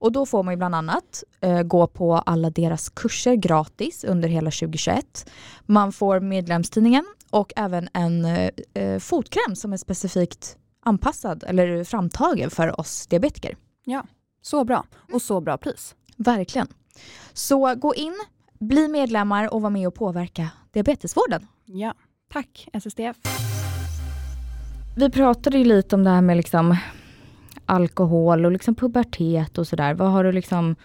Och då får man ju bland annat eh, gå på alla deras kurser gratis under hela 2021. Man får medlemstidningen och även en eh, eh, fotkräm som är specifikt anpassad eller framtagen för oss diabetiker. Så bra, och så bra pris. Verkligen. Så gå in, bli medlemmar och var med och påverka diabetesvården. Ja, tack SSDF. Vi pratade ju lite om det här med liksom alkohol och liksom pubertet och sådär. Vad har du liksom,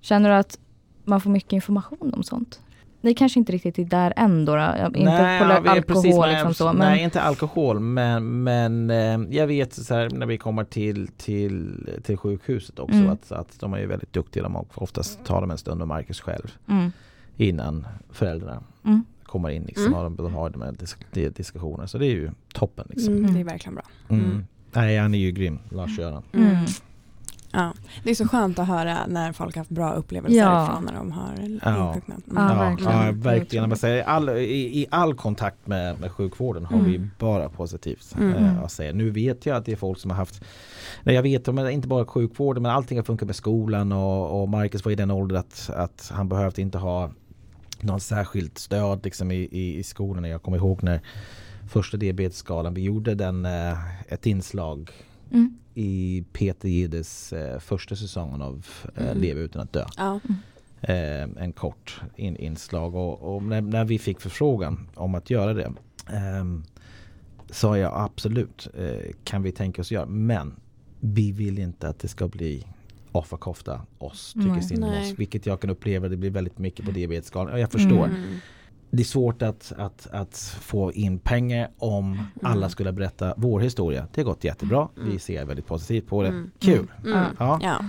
känner du att man får mycket information om sånt? Ni kanske inte riktigt är där än då? då? Inte Nej, på ja, vi är alkohol precis med- liksom så. Men, Nej, inte alkohol, men, men eh, jag vet så här, när vi kommer till, till, till sjukhuset också Mm. att, att de är ju väldigt duktiga. De oftast tar de en stund med Marcus själv mm, innan föräldrarna mm, kommer in. Liksom, Mm. och de, de har de här dis, de diskussionerna. Så det är ju toppen. Liksom. Mm, Mm. det är verkligen bra. Mm. Mm. Nej, han är ju grym, Lars-Göran. mm. Ja, det är så skönt att höra när folk har haft bra upplevelser Ja. från när de har insjuknat. Ja, Mm. Ja, verkligen. ja, verkligen. Säger, all, i, I all kontakt med, med sjukvården har Mm. vi bara positivt Mm. eh, att säga. Nu vet jag att det är folk som har haft Nej, jag vet om inte bara sjukvården men allting har funkat med skolan och, och Marcus var i den åldern att, att han behövde inte ha någon särskilt stöd liksom i, i, i skolan. Jag kommer ihåg när första diabetesskalan, vi gjorde den eh, ett inslag Mm. i Peter Giddes eh, första säsongen av eh, Mm. Leva utan att dö Ja. eh, en kort in, inslag och, och när, när vi fick förfrågan om att göra det ehm, sa jag absolut eh, kan vi tänka oss göra men vi vill inte att det ska bli offerkofta oss, tycker Nej. synd om oss. Vilket jag kan uppleva, det blir väldigt mycket på diabetesskalan. Och jag förstår. Mm. Mm. Det är svårt att, att, att få in pengar om alla skulle berätta vår historia. Det har gått jättebra. Vi Mm. ser väldigt positivt på det. Mm. Kul! Mm. Ja. Ja.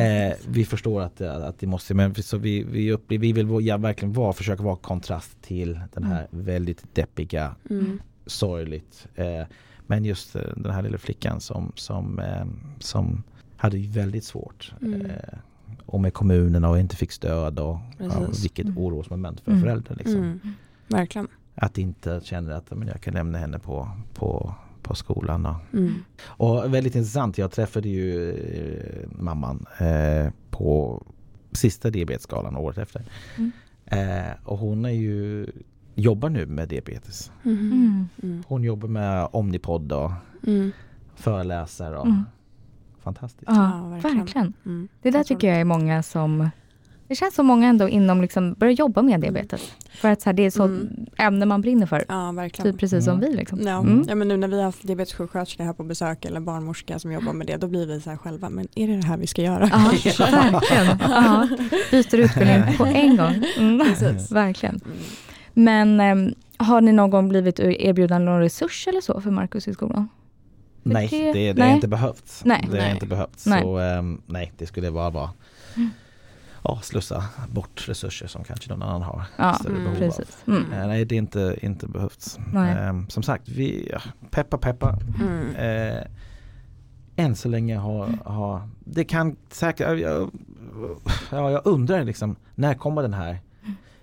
Eh, vi förstår att, att det måste, men vi- så vi, vi, upp, vi vill ja, verkligen vara, försöka vara kontrast till den här väldigt deppiga, Mm. sorgligt. Eh, men just eh, den här lilla flickan som, som, eh, som hade ju väldigt svårt. Mm. Eh, och med kommunerna och inte fick stöd och ja, vilket Mm. orosmoment för Mm. föräldrar. Liksom. Mm. Verkligen. Att inte känna att men jag kan lämna henne på, på, på skolan. Och, Mm. och väldigt intressant, jag träffade ju eh, mamman eh, på sista diabetesskalan året efter. Mm. Eh, och hon är ju, jobbar nu med diabetes. Mm. Mm. Mm. Hon jobbar med Omnipod och Mm. föreläser och Mm. Fantastiskt. Ja, verkligen. verkligen. Mm. Det där tycker jag är många som det känns som många ändå inom liksom börjar jobba med diabetes. För att så här, det är så Mm. ämne man brinner för. Ja, verkligen. Typ precis som Mm. vi. Liksom. Ja, Mm. ja, men nu när vi har haft diabetessjuksköterska här på besök eller barnmorska som jobbar med det, då blir vi så här själva, men är det det här vi ska göra? Ja, verkligen. Ja, byter utbildning på en gång. Mm. Verkligen. Mm. Men ehm, har ni någon gång blivit erbjuden någon resurs eller så för Markus i skolan? Nej, det- det, det nej. är inte behövts. Nej. Det är Nej. inte behövts. Nej. Så ehm, nej, det skulle bara vara Mm. ja, slussa bort resurser som kanske någon annan har Ja, större mm, behov precis. av. Mm. Eh, nej, det är inte, inte behövts. Nej. Ehm, som sagt, vi, ja, peppa peppa. Mm. Eh, än så länge har, har det kan säkert, jag, jag, ja, jag undrar liksom när kommer den här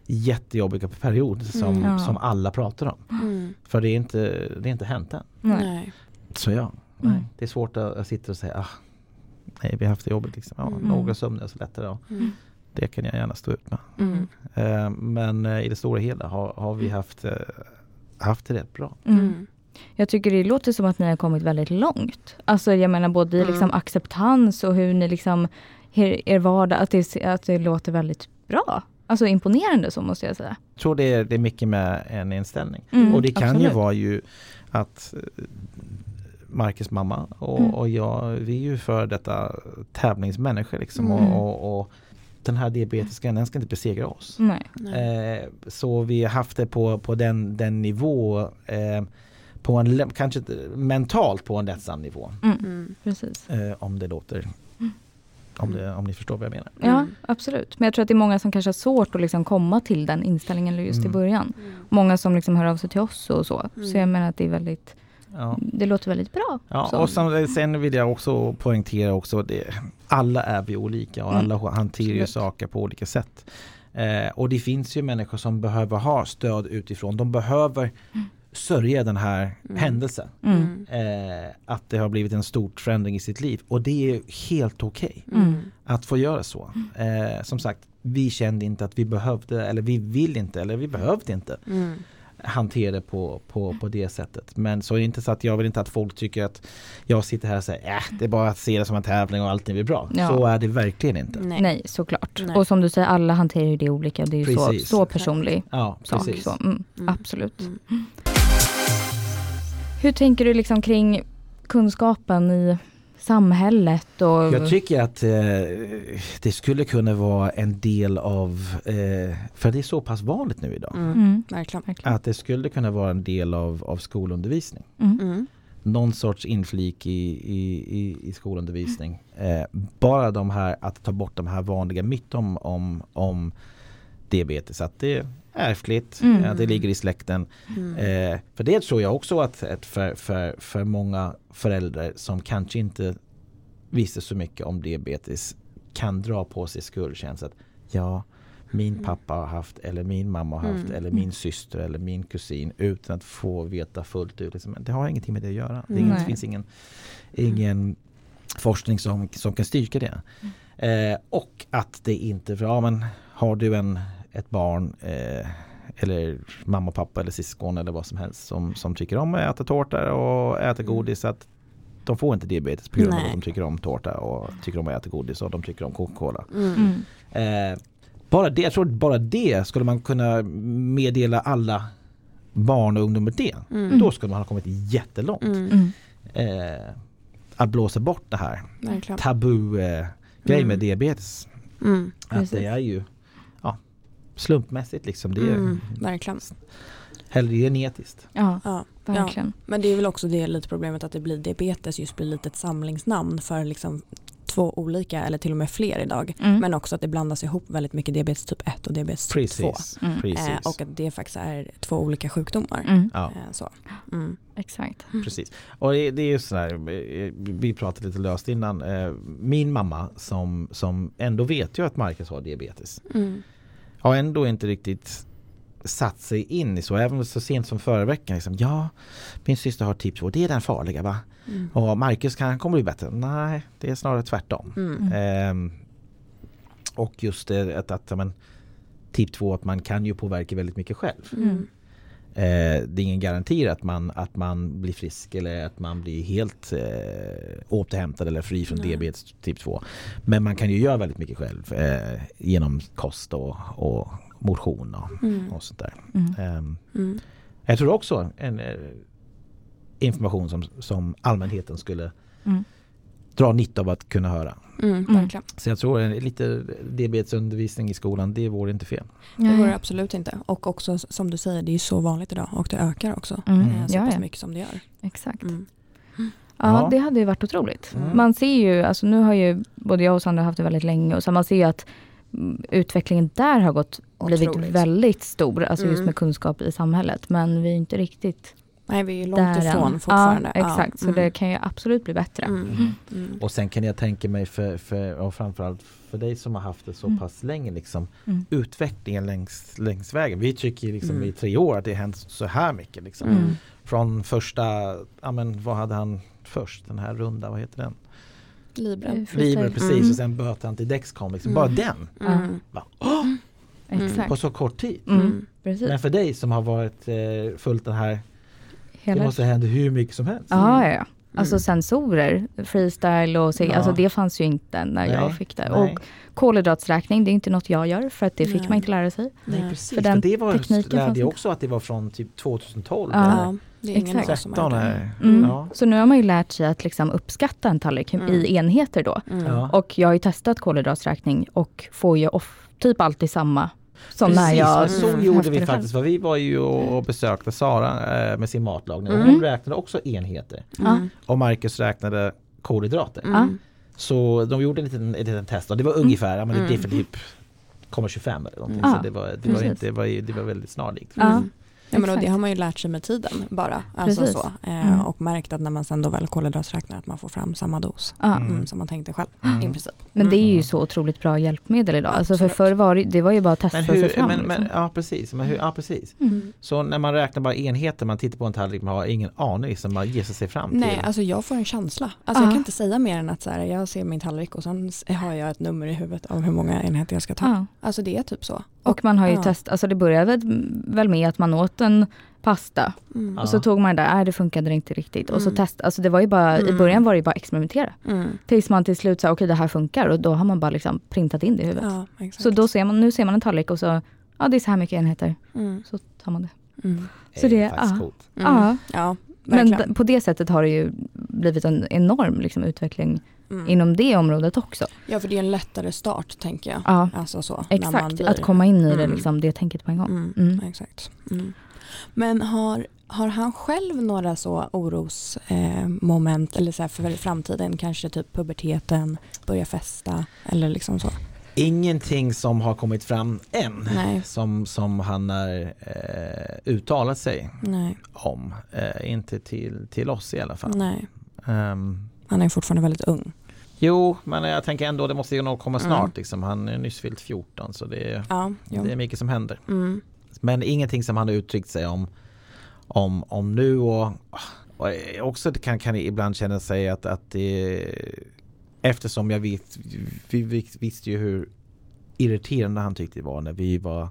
jättejobbiga period som, Mm. Ja. som alla pratar om. Mm. För det är inte, det är inte hänt än. Nej. Så ja, Mm. nej, det är svårt att, att sitta och säga ah, nej vi har haft det jobbigt liksom. Ja, Mm. Några sömniga så lättare. Ja. Mm. Det kan jag gärna stå ut med. Mm. Eh, men eh, i det stora hela har, har vi haft, eh, haft det rätt bra. Mm. Mm. Jag tycker det låter som att ni har kommit väldigt långt. Alltså jag menar både i liksom acceptans och hur ni liksom, er, er vardag, att det, att det låter väldigt bra. alltså imponerande så måste jag säga. Jag tror det är, det är mycket med en inställning. Mm, och det kan absolut. ju vara ju att eh, Marcus mamma och, Mm. och jag, vi är ju för detta tävlingsmänniskor liksom. Mm. Och, och, och den här diabetiska, den ska inte besegra oss. Nej. Nej. Eh, så vi har haft det på, på den, den nivå, eh, på en, kanske mentalt på en lättsam nivå. Mm. Mm. Precis. Eh, om det låter, om, det, om ni förstår vad jag menar. Ja, Mm. absolut. Men jag tror att det är många som kanske har svårt att liksom komma till den inställningen just i Mm. början. Mm. Många som liksom hör av sig till oss och så. Så Mm. jag menar att det är väldigt, Ja. det låter väldigt bra. Ja, Så. och sen, sen vill jag också poängtera också det, alla är vi olika och Mm. alla hanterar ju saker på olika sätt. Eh, och det finns ju människor som behöver ha stöd utifrån. De behöver sörja den här Mm. händelsen. Mm. Mm. Eh, att det har blivit en stor förändring i sitt liv. Och det är helt okej Mm. att få göra så. Eh, som sagt, vi kände inte att vi behövde eller vi vill inte eller vi behövde inte Mm. Hantera det på, på, på det sättet. Men så är det inte så att jag vill inte att folk tycker att jag sitter här och säger äh, det är bara att se det som en tävling och allting blir bra. Ja. Så är det verkligen inte. Nej. Nej, såklart. Nej. Och som du säger, alla hanterar ju det olika. Det är ju så, så personlig Ja, sak. precis. Så, mm, Mm. Absolut. Mm. Hur tänker du liksom kring kunskapen i samhället? Och, Jag tycker att eh, det skulle kunna vara en del av, eh, för det är så pass vanligt nu idag, Mm. Mm, Verkligen. verkligen. att det skulle kunna vara en del av, av skolundervisning. Mm. Mm. Någon sorts inflik i, i, i, i skolundervisning. Eh, bara de här, att ta bort de här vanliga myten om, om, om diabetes. Att det är ärftligt, Mm. att det ligger i släkten. Mm. Eh, för det tror jag också att, att för, för, för många föräldrar som kanske inte visste så mycket om diabetes kan dra på sig skuldkänsla. att Ja, min Mm. pappa har haft eller min mamma har haft Mm. eller min syster eller min kusin utan att få veta fullt ut. Liksom, det har ingenting med det att göra. Det, är ingen, det finns ingen, ingen forskning som, som kan styrka det. Eh, och att det inte, för ja men har du en, ett barn eh, eller mamma, pappa eller syskon eller vad som helst som, som tycker om att äta tårta och äta Mm. godis att de får inte diabetes på grund av att de tycker om tårta och tycker om att äta godis och de tycker om Coca-Cola. Mm. Mm. Eh, bara det, jag tror att bara det skulle man kunna meddela alla barn och ungdomar det. Mm. Då skulle man ha kommit jättelångt. Mm. Mm. Eh, att blåsa bort det här tabu eh, grej med diabetes. Mm. Att det är ju slumpmässigt liksom. Det är Mm. Verkligen. hellre genetiskt. Ja, Ja. verkligen. Men det är väl också det lite problemet att det blir diabetes just blir lite ett samlingsnamn för liksom två olika eller till och med fler idag. Mm. Men också att det blandas ihop väldigt mycket diabetes typ 1 och diabetes typ 2. Precis. Mm. Eh, och att det faktiskt är två olika sjukdomar. Mm. Ja, Eh, så. Mm. Exakt. precis. Och det, det är ju sådär, eh, vi pratade lite löst innan. Eh, Min mamma som, som ändå vet ju att Marcus har diabetes. Mm. Har ändå inte riktigt satt sig in i så. Även så sent som förra veckan. Liksom, ja, min syster har typ 2. Det är den farliga va? Mm. Och Marcus kan, kommer bli bättre. Nej, det är snarare tvärtom. Mm. Ehm, och just det att, att men, typ 2 att man kan ju påverka väldigt mycket själv. Mm. Eh, det är ingen garanti att man, att man blir frisk eller att man blir helt eh, återhämtad eller fri från Nej. diabetes typ 2. Men man kan ju göra väldigt mycket själv eh, genom kost och, och motion och, Mm. och sånt där. Mm. Ehm, Mm. jag tror också en eh, information som, som allmänheten skulle Mm. dra nytta av att kunna höra. Mm. Verkligen. Så jag tror lite diabetesundervisning i skolan, det vore inte fel. Det vore absolut inte. Och också som du säger, det är ju så vanligt idag och det ökar också. Mm. eh, Så Ja, pass ja. mycket som det gör. Exakt. Mm. Ja, Ja. det hade ju varit otroligt. Mm. Man ser ju, alltså nu har ju både jag och Sandra haft det väldigt länge och så man ser ju att mm, utvecklingen där har gått, blivit Otroligt. väldigt stor, alltså just Mm. med kunskap i samhället. Men vi är inte riktigt Nej, vi är ju där långt ifrån än. fortfarande. Ja, exakt, så mm. det kan ju absolut bli bättre. Mm. Mm. Och sen kan jag tänka mig för, för och framförallt för dig som har haft det så Mm. pass länge liksom Mm. utvecklingen längs, längs vägen. Vi tycker liksom Mm. i tre år att det har hänt så här mycket liksom. Mm. Från första, ja men vad hade han först? Den här runda, vad heter den? Libren. Freestyle. Liber precis Mm. och sen böt han till Dexcom. Liksom. Mm. Bara den! Mm. Va? Åh! Exakt. På så kort tid. Mm. Mm. Men för dig som har varit eh, fullt den här, det Hela... måste hända hur mycket som helst. Ja, ja, ja. Alltså sensorer, freestyle och så, Ja. alltså det fanns ju inte när Nej, jag fick det. nej. Och kolhydratsräkning, det är inte något jag gör för att det fick Nej. man inte lära sig. Nej Nej. precis, För för, den det var, tekniken lärde jag också att det var från typ 2012. Ja. eller Ja, det är ingen Exakt. som har 13 gjort det. är Mm. ja. Så nu har man ju lärt sig att liksom uppskatta en tallrik Mm. i enheter då. Mm. Ja. Och jag har ju testat kolhydratsräkning och får ju off, typ alltid samma som Precis, när jag så Mm. gjorde vi faktiskt. För vi var ju och besökte Sara eh, med sin matlagning Mm. hon räknade också enheter. Mm. Och Marcus räknade kolhydrater. Mm. Så de gjorde en liten, en liten test och det var ungefär, ja, men det Mm. blev för typ 0,25 eller någonting. Så det var, det, var inte, det, var, det var väldigt snarlikt. Ja, men och det har man ju lärt sig med tiden bara. Alltså Precis. så. Eh, Mm. Och märkt att när man sen då väl kolhydratsräknar att man får fram samma dos. Mm. mm. som man tänkte själv Mm. i princip. Men det är ju Mm. så otroligt bra hjälpmedel idag. Alltså för förr var det, det var ju bara att testa Men sig hur, fram. men, liksom. men, ja precis, men hur, ja precis. Mm. Så när man räknar bara enheter, man tittar på en tallrik, man har ingen aning liksom, man ger sig fram till. Nej, alltså jag får en känsla. Alltså Ja. jag kan inte säga mer än att så här, jag ser min tallrik och sen har jag ett nummer i huvudet av hur många enheter jag ska ta. Alltså det är typ så. Och man har ju Ja. testat, alltså det började väl med att man åt en pasta Mm. Och så tog man det där, nej det funkade inte riktigt. Och så Mm. test, alltså det var ju bara, i Mm. början var det ju bara experimentera. Mm. Tills man till slut sa okej det här funkar och då har man bara liksom printat in det i huvudet. Ja. Så då ser man, nu ser man en tallrik och så, ja det är så här mycket enheter. Mm. Så tar man det. Mm. så det- faktiskt ja. coolt. Mm. Ja. ja, verkligen. d- på det sättet har det ju blivit en enorm liksom, utveckling Mm. inom det området också. Ja, för det är en lättare start tänker jag. Ja, Alltså så. exakt. blir- Att komma in i det, Mm. liksom, det tänket på en gång. Mm, Mm. Exakt. Mm. Men har, har han själv några så orosmoment eh, eller så för framtiden, kanske typ puberteten, börja festa eller liksom så? Ingenting som har kommit fram än Nej. som, som han har eh, uttalat sig Nej, om. Eh, inte till, till oss i alla fall. Ehm, Han är fortfarande väldigt ung. jo, men jag tänker ändå det måste ju nog komma snart. Mm. liksom. Han är nyss fyllt 14 så det är, Ja, det är mycket som händer. Mm. Men ingenting som han har uttryckt sig om, om, om nu och, och också kan, kan ibland känna sig att, att det eftersom jag vet, vi, vi visste ju hur irriterande han tyckte det var när vi var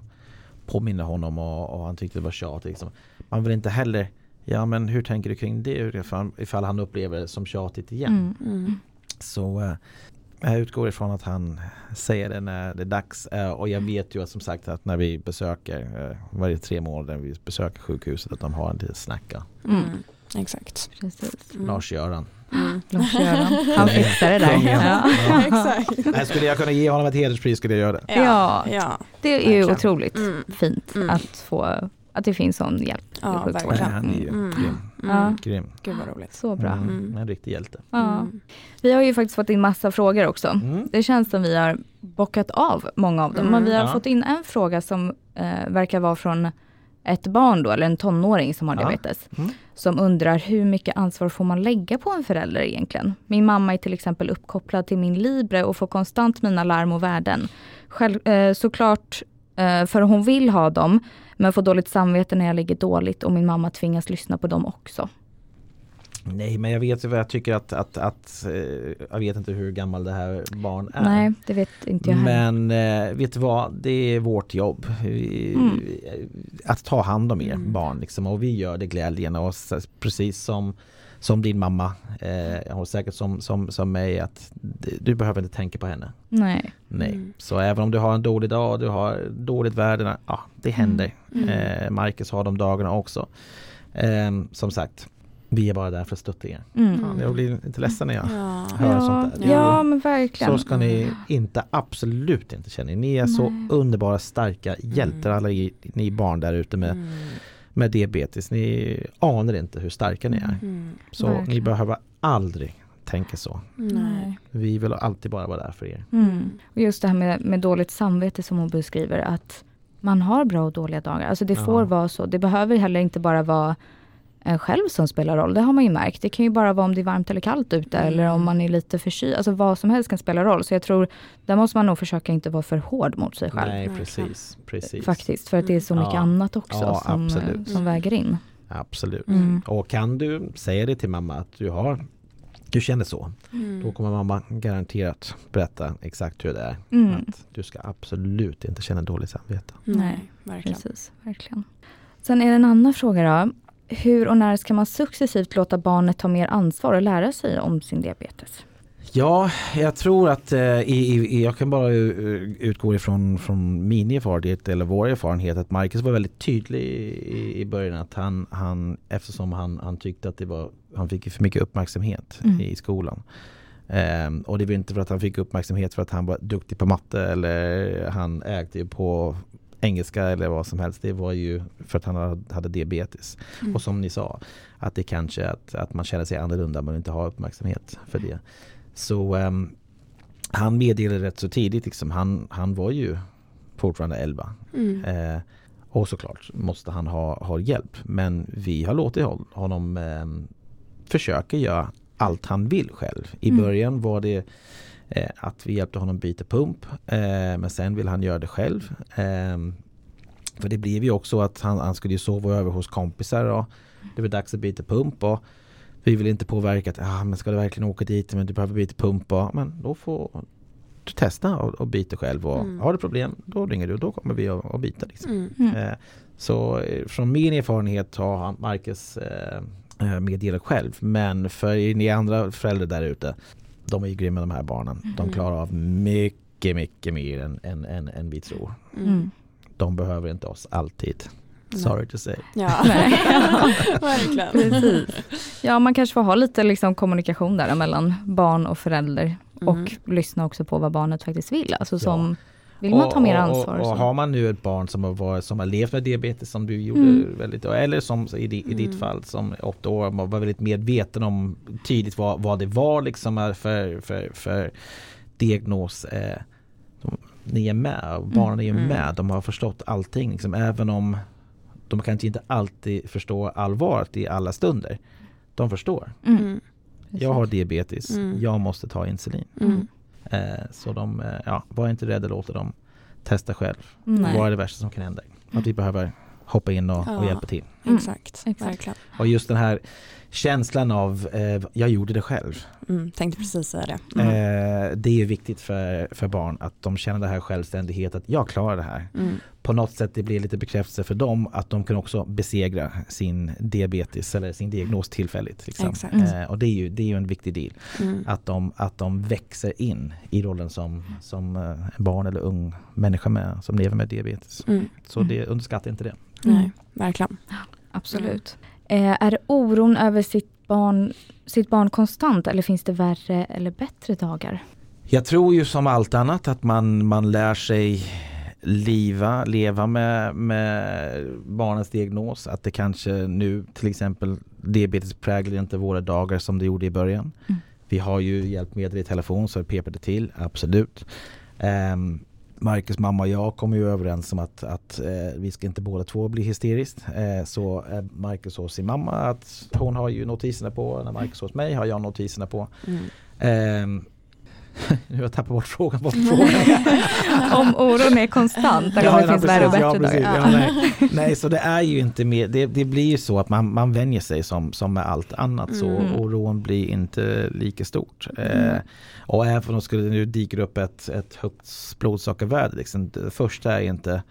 påminner honom och, och han tyckte det var tjatigt. Liksom. Man vill inte heller Ja men hur tänker du kring det ifall, ifall han upplever det som tjatigt igen? Mm. Mm. Så eh, jag utgår ifrån att han säger det när det är dags. Eh, och jag vet ju att som sagt att när vi besöker eh, varje tre månader när vi besöker sjukhuset att de har en liten snacka. Mm. Mm. Exakt. Mm. Lars-Göran. Mm. Lars-Göran, han fixar det där. Ja. Ja. Exakt. Nej, skulle jag kunna ge honom ett hederspris skulle jag göra det. Ja. ja. Det är ju Verkligen. otroligt Mm. fint Mm. att få att det finns sån hjälp i Ja, sjukvården. verkligen. Han är ju Mm. grym. Ja. Mm. grym. Gud vad roligt. Så bra. Mm. Mm. En riktig hjälte. Ja. Vi har ju faktiskt fått in massa frågor också. Mm. Det känns som vi har bockat av många av dem. Mm. Men vi har Ja. fått in en fråga som eh, verkar vara från ett barn då, eller en tonåring som har Ja. diabetes. Mm. Som undrar hur mycket ansvar får man lägga på en förälder egentligen? Min mamma är till exempel uppkopplad till min Libre och får konstant mina larm och värden. Själv, eh, såklart eh, för hon vill ha dem, men får dåligt samvete när jag ligger dåligt och min mamma tvingas lyssna på dem också. Nej men jag vet ju vad jag tycker att, att, att eh, jag vet inte hur gammal det här barn är. Nej, det vet inte jag heller. Men eh, vet du vad, det är vårt jobb. Vi, Mm. Att ta hand om er Mm. barn liksom. och vi gör det glädjen och precis som, som din mamma eh, och säkert som, som, som mig att du behöver inte tänka på henne. Nej. Nej. Mm. Så även om du har en dålig dag, du har dåligt värde, ja det händer. Mm. Eh, Marcus har de dagarna också. Eh, som sagt, vi är bara där för att stötta er. Mm. Ja. Jag blir lite ledsen när jag Ja. hör Ja, sånt där. Ja, men verkligen. så ska ni inte, absolut inte känna er. Ni är så Nej. underbara, starka hjältar Mm. alla ni, ni barn där ute med, Mm. med diabetes. Ni anar inte hur starka ni är. Mm. Så ni Verkligen. behöver aldrig tänka så. Nej. Vi vill alltid bara vara där för er. Mm. Och just det här med, med dåligt samvete som hon beskriver, att man har bra och dåliga dagar. Alltså det Ja. får vara så. Det behöver heller inte bara vara själv som spelar roll. Det har man ju märkt. Det kan ju bara vara om det är varmt eller kallt ute Mm. eller om man är lite förkyld. Alltså vad som helst kan spela roll. Så jag tror, där måste man nog försöka inte vara för hård mot sig själv. Nej, precis. precis. Faktiskt, för att det är så Mm. mycket Ja. annat också Ja, som, absolut. som väger in. Absolut. Mm. Och kan du säga det till mamma att du har du känner så, Mm. då kommer mamma garanterat berätta exakt hur det är. Mm. Att du ska absolut inte känna dåligt samvete. Nej, verkligen. Precis, verkligen. Sen är det en annan fråga då. Hur och när ska man successivt låta barnet ta mer ansvar och lära sig om sin diabetes? Ja, jag tror att eh, i, jag kan bara utgå ifrån från min erfarenhet eller vår erfarenhet att Marcus var väldigt tydlig i, i början att han, han eftersom han, han tyckte att det var, han fick för mycket uppmärksamhet mm. i skolan. Um, och det var inte för att han fick uppmärksamhet för att han var duktig på matte eller han ägde på engelska eller vad som helst. Det var ju för att han hade diabetes. Mm. Och som ni sa, att det kanske att, att man känner sig annorlunda men inte har uppmärksamhet för det. Så um, han meddelade rätt så tidigt, liksom, han, han var ju fortfarande 11. Mm. Eh, och såklart måste han ha, ha hjälp. Men vi har låtit honom eh, försöka göra allt han vill själv. I mm. början var det eh, att vi hjälpte honom byta pump. Eh, men sen vill han göra det själv. Eh, för det blev ju också att han, han skulle sova över hos kompisar och det var dags att byta pump. Och vi vill inte påverka att ah, men ska du verkligen åka dit men du behöver byta pump. Och, men då får du testa och, och byta själv. Och mm. Har du problem då ringer du och då kommer vi att byta. Liksom. Mm. mm. Eh, så eh, från min erfarenhet har Marcus eh, eh, meddelat själv. Men för ni andra föräldrar där ute de är ju grymma de här barnen. Mm. De klarar av mycket, mycket mer än, än, än, än vi tror. Mm. De behöver inte oss alltid. Sorry to say. Ja, verkligen. Precis. Ja, man kanske får ha lite liksom kommunikation där mellan barn och förälder. Mm. Och lyssna också på vad barnet faktiskt vill. Alltså som, vill man ta mer ansvar? Och, och, och, har man nu ett barn som har, varit, som har levt med diabetes som du gjorde mm. väldigt, eller som i, i mm. ditt fall som åtta år var väldigt medveten om tydligt vad, vad det var liksom för, för, för diagnos. Eh, de, ni är med, barnen är ju mm. med, de har förstått allting. Liksom, även om de kanske inte alltid förstår allvaret i alla stunder. De förstår. Mm. mm. Jag har diabetes, mm. jag måste ta insulin. Mm. Eh, så de, eh, ja, var inte rädda, låta dem testa själv. Nej. Vad är det värsta som kan hända? Att vi behöver hoppa in och, ja. och hjälpa till. Exakt, verkligen. Och just den här känslan av eh, jag gjorde det själv. Mm, tänkte precis säga det. Mm. Eh, det är viktigt för, för barn att de känner det här självständighet att jag klarar det här. Mm. På något sätt det blir lite bekräftelse för dem att de kan också besegra sin diabetes eller sin diagnos tillfälligt. Liksom. Eh, och det är, ju, det är ju en viktig del. Mm. Att, de, att de växer in i rollen som, som eh, barn eller ung människa med, som lever med diabetes. Mm. Så det, underskatta inte det. Nej, verkligen. Absolut. Eh, är oron över sitt barn, sitt barn konstant eller finns det värre eller bättre dagar? Jag tror ju som allt annat att man, man lär sig leva, leva med, med barnens diagnos. Att det kanske nu till exempel diabetes präglar inte våra dagar som det gjorde i början. Mm. Vi har ju hjälpmedel i telefon så det pepar det till, absolut. Um, Marcus mamma och jag kom ju överens om att, att eh, vi ska inte båda två bli hysteriskt. Eh, så är Marcus hos sin mamma att hon har ju notiserna på. När Marcus hos mig har jag notiserna på. Mm. Nu har jag tappat bort frågan. Bort frågan. om oron är konstant eller om det finns värre och bättre ja, dagar. Ja, nej. nej, så det är ju inte mer, det, det, blir ju så att man, man vänjer sig som, som med allt annat mm. så oron blir inte lika stort. Mm. Eh, och även om det nu dyker upp ett, ett högt blodsockervärde, liksom, det första är inte,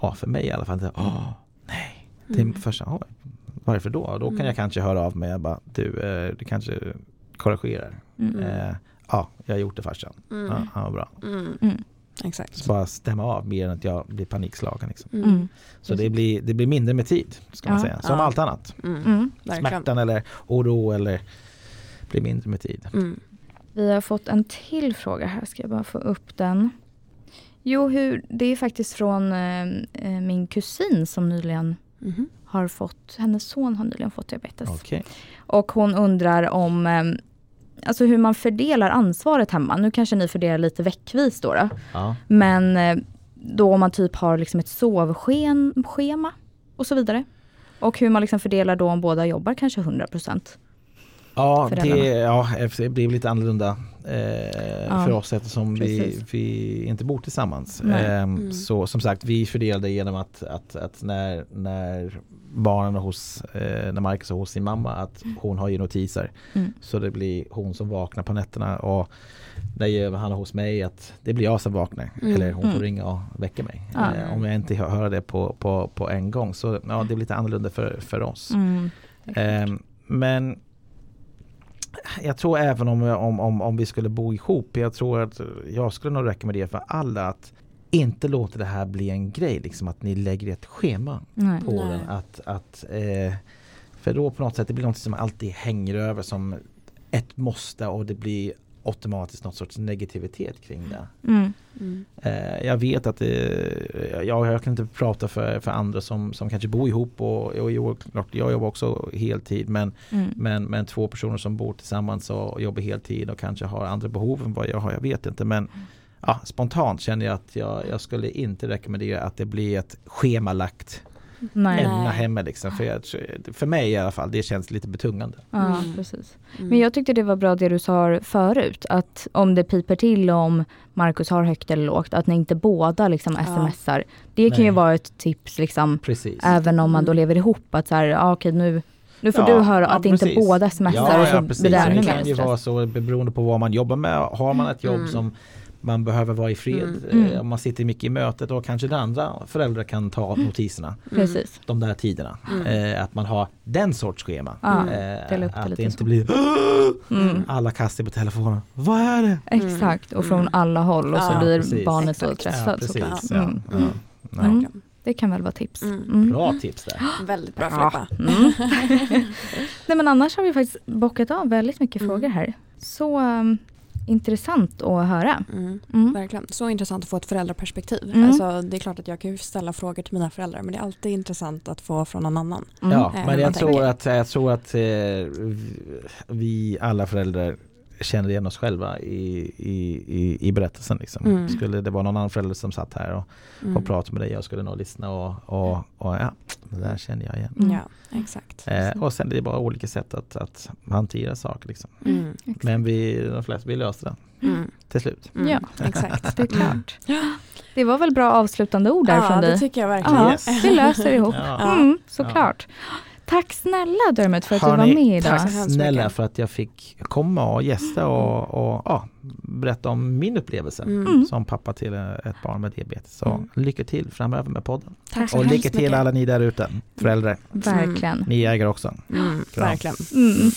ja, för mig i alla fall, inte, åh, nej, det är mm. första, åh, varför då? Då kan jag mm. kanske höra av mig bara, du, eh, du kanske korrigerar. Mm. Eh, ja, jag har gjort det farsan. Mm. Ja, han var bra. Mm. Mm. Exakt. Så bara stämma av mer än att jag blir panikslagen. Liksom. Mm. mm. Så det blir, det blir mindre med tid, ska man säga. Som ja. allt annat. Mm. Smärtan eller oro eller blir mindre med tid. Vi har fått en till fråga här, ska jag bara få upp den. Jo, hur, det är faktiskt från eh, eh min kusin som nyligen mm. har fått, hennes son har nyligen fått diabetes. Okay. Och hon undrar om eh, alltså hur man fördelar ansvaret hemma. Nu kanske ni fördelar lite veckvis då. då. Ja. Men eh, då om man typ har liksom ett sovschema och så vidare. Och hur man liksom fördelar då om båda jobbar kanske 100%. Ja, det, ja, det blir lite annorlunda eh, ja, för oss eftersom vi, vi inte bor tillsammans. Eh, mm. Så som sagt, vi fördelar det genom att, att, att när, när barnen hos, eh, när Marcus är hos sin mamma, att mm. hon har ju notiser. Mm. Så det blir hon som vaknar på nätterna och när han är hos mig att det blir jag som vaknar. Mm. Eller hon får Mm. ringa och väcka mig. Ja. Eh, om jag inte hör hör det på, på, på en gång. Så ja, det blir lite annorlunda för, för oss. Ehm, men jag tror även om, om, om, om vi skulle bo ihop, jag tror att jag skulle nog rekommendera för alla att inte låta det här bli en grej, liksom att ni lägger ett schema Nej. på Nej. den. Att, att, eh, för då på något sätt det blir något som alltid hänger över som ett måste och det blir automatiskt något sorts negativitet kring det. Mm. Mm. Eh, jag vet att det, jag, jag kan inte prata för, för andra som, som kanske bor ihop och, och, och klart, jag jobbar också heltid men, Mm. men, men två personer som bor tillsammans och jobbar heltid och kanske har andra behov än vad jag har, jag vet inte men ja, spontant känner jag att jag, jag skulle inte rekommendera att det blir ett schemalagt Nej. ämne hemma liksom. För, jag, för mig i alla fall, det känns lite betungande. Ja, Mm. precis. Mm. Men jag tyckte det var bra det du sa förut, att om det piper till om Marcus har högt eller lågt, att ni inte båda liksom Ja. smsar. Det kan ju Nej. vara ett tips liksom, Precis. även om man då Mm. lever ihop, att så här, ja, okej nu, nu får Ja, du höra ja, att inte precis. båda smsar Ja, och så ja precis. blir det ännu det kan ju vara så beroende på vad man jobbar med. Har man ett jobb Mm. som man behöver vara i fred. Mm. Mm. eh, Om man sitter mycket i mötet och kanske den andra föräldrar kan ta notiserna. Mm. Precis. De där tiderna. Mm. Eh, att man har den sorts schema. Ja, Eh, det att det inte så. blir Mm. alla kastar på telefonen. Vad är det? Exakt, och från Mm. alla håll och så Ja, blir precis. barnet så Exakt. stressat ja. Mm. Mm. Mm. Det kan väl vara tips. Mm. Mm. Bra tips där. Väldigt bra Ja. Filippa. Mm. Nej men annars har vi faktiskt bockat av väldigt mycket Mm. frågor här. Så um, intressant att höra. Mm. Mm. Verkligen. Så intressant att få ett föräldraperspektiv. Mm. Alltså, det är klart att jag kan ju ställa frågor till mina föräldrar men det är alltid intressant att få från någon annan. Mm. Ja, Eh, men jag tror att, jag tror att eh, vi alla föräldrar känner igen oss själva i, i, i, i berättelsen. Liksom. Mm. Skulle det vara någon annan förälder som satt här och, Mm. och pratade med dig, jag skulle nog lyssna och, och, och ja, det där känner jag igen. Mm. Ja, exakt. Eh, och sen är det bara olika sätt att, att hantera saker. Liksom. Mm. Exakt. Men vi, de flesta, vi löste det Mm. till slut. Mm. Ja. exakt. Det är klart. Det var väl bra avslutande ord där Ja, från det dig? tycker jag verkligen. Ja, Yes. vi löser ihop. Ja. Mm, såklart. Tack snälla Dermot för att du var med idag. Tack snälla för att jag fick komma och gästa och, och ja, berätta om min upplevelse Mm. som pappa till ett barn med diabetes. Så Mm. lycka till framöver med podden. Tack så Och lycka till mycket. alla ni där ute, föräldrar. Verkligen. Ni äger också. Mm, verkligen. Mm.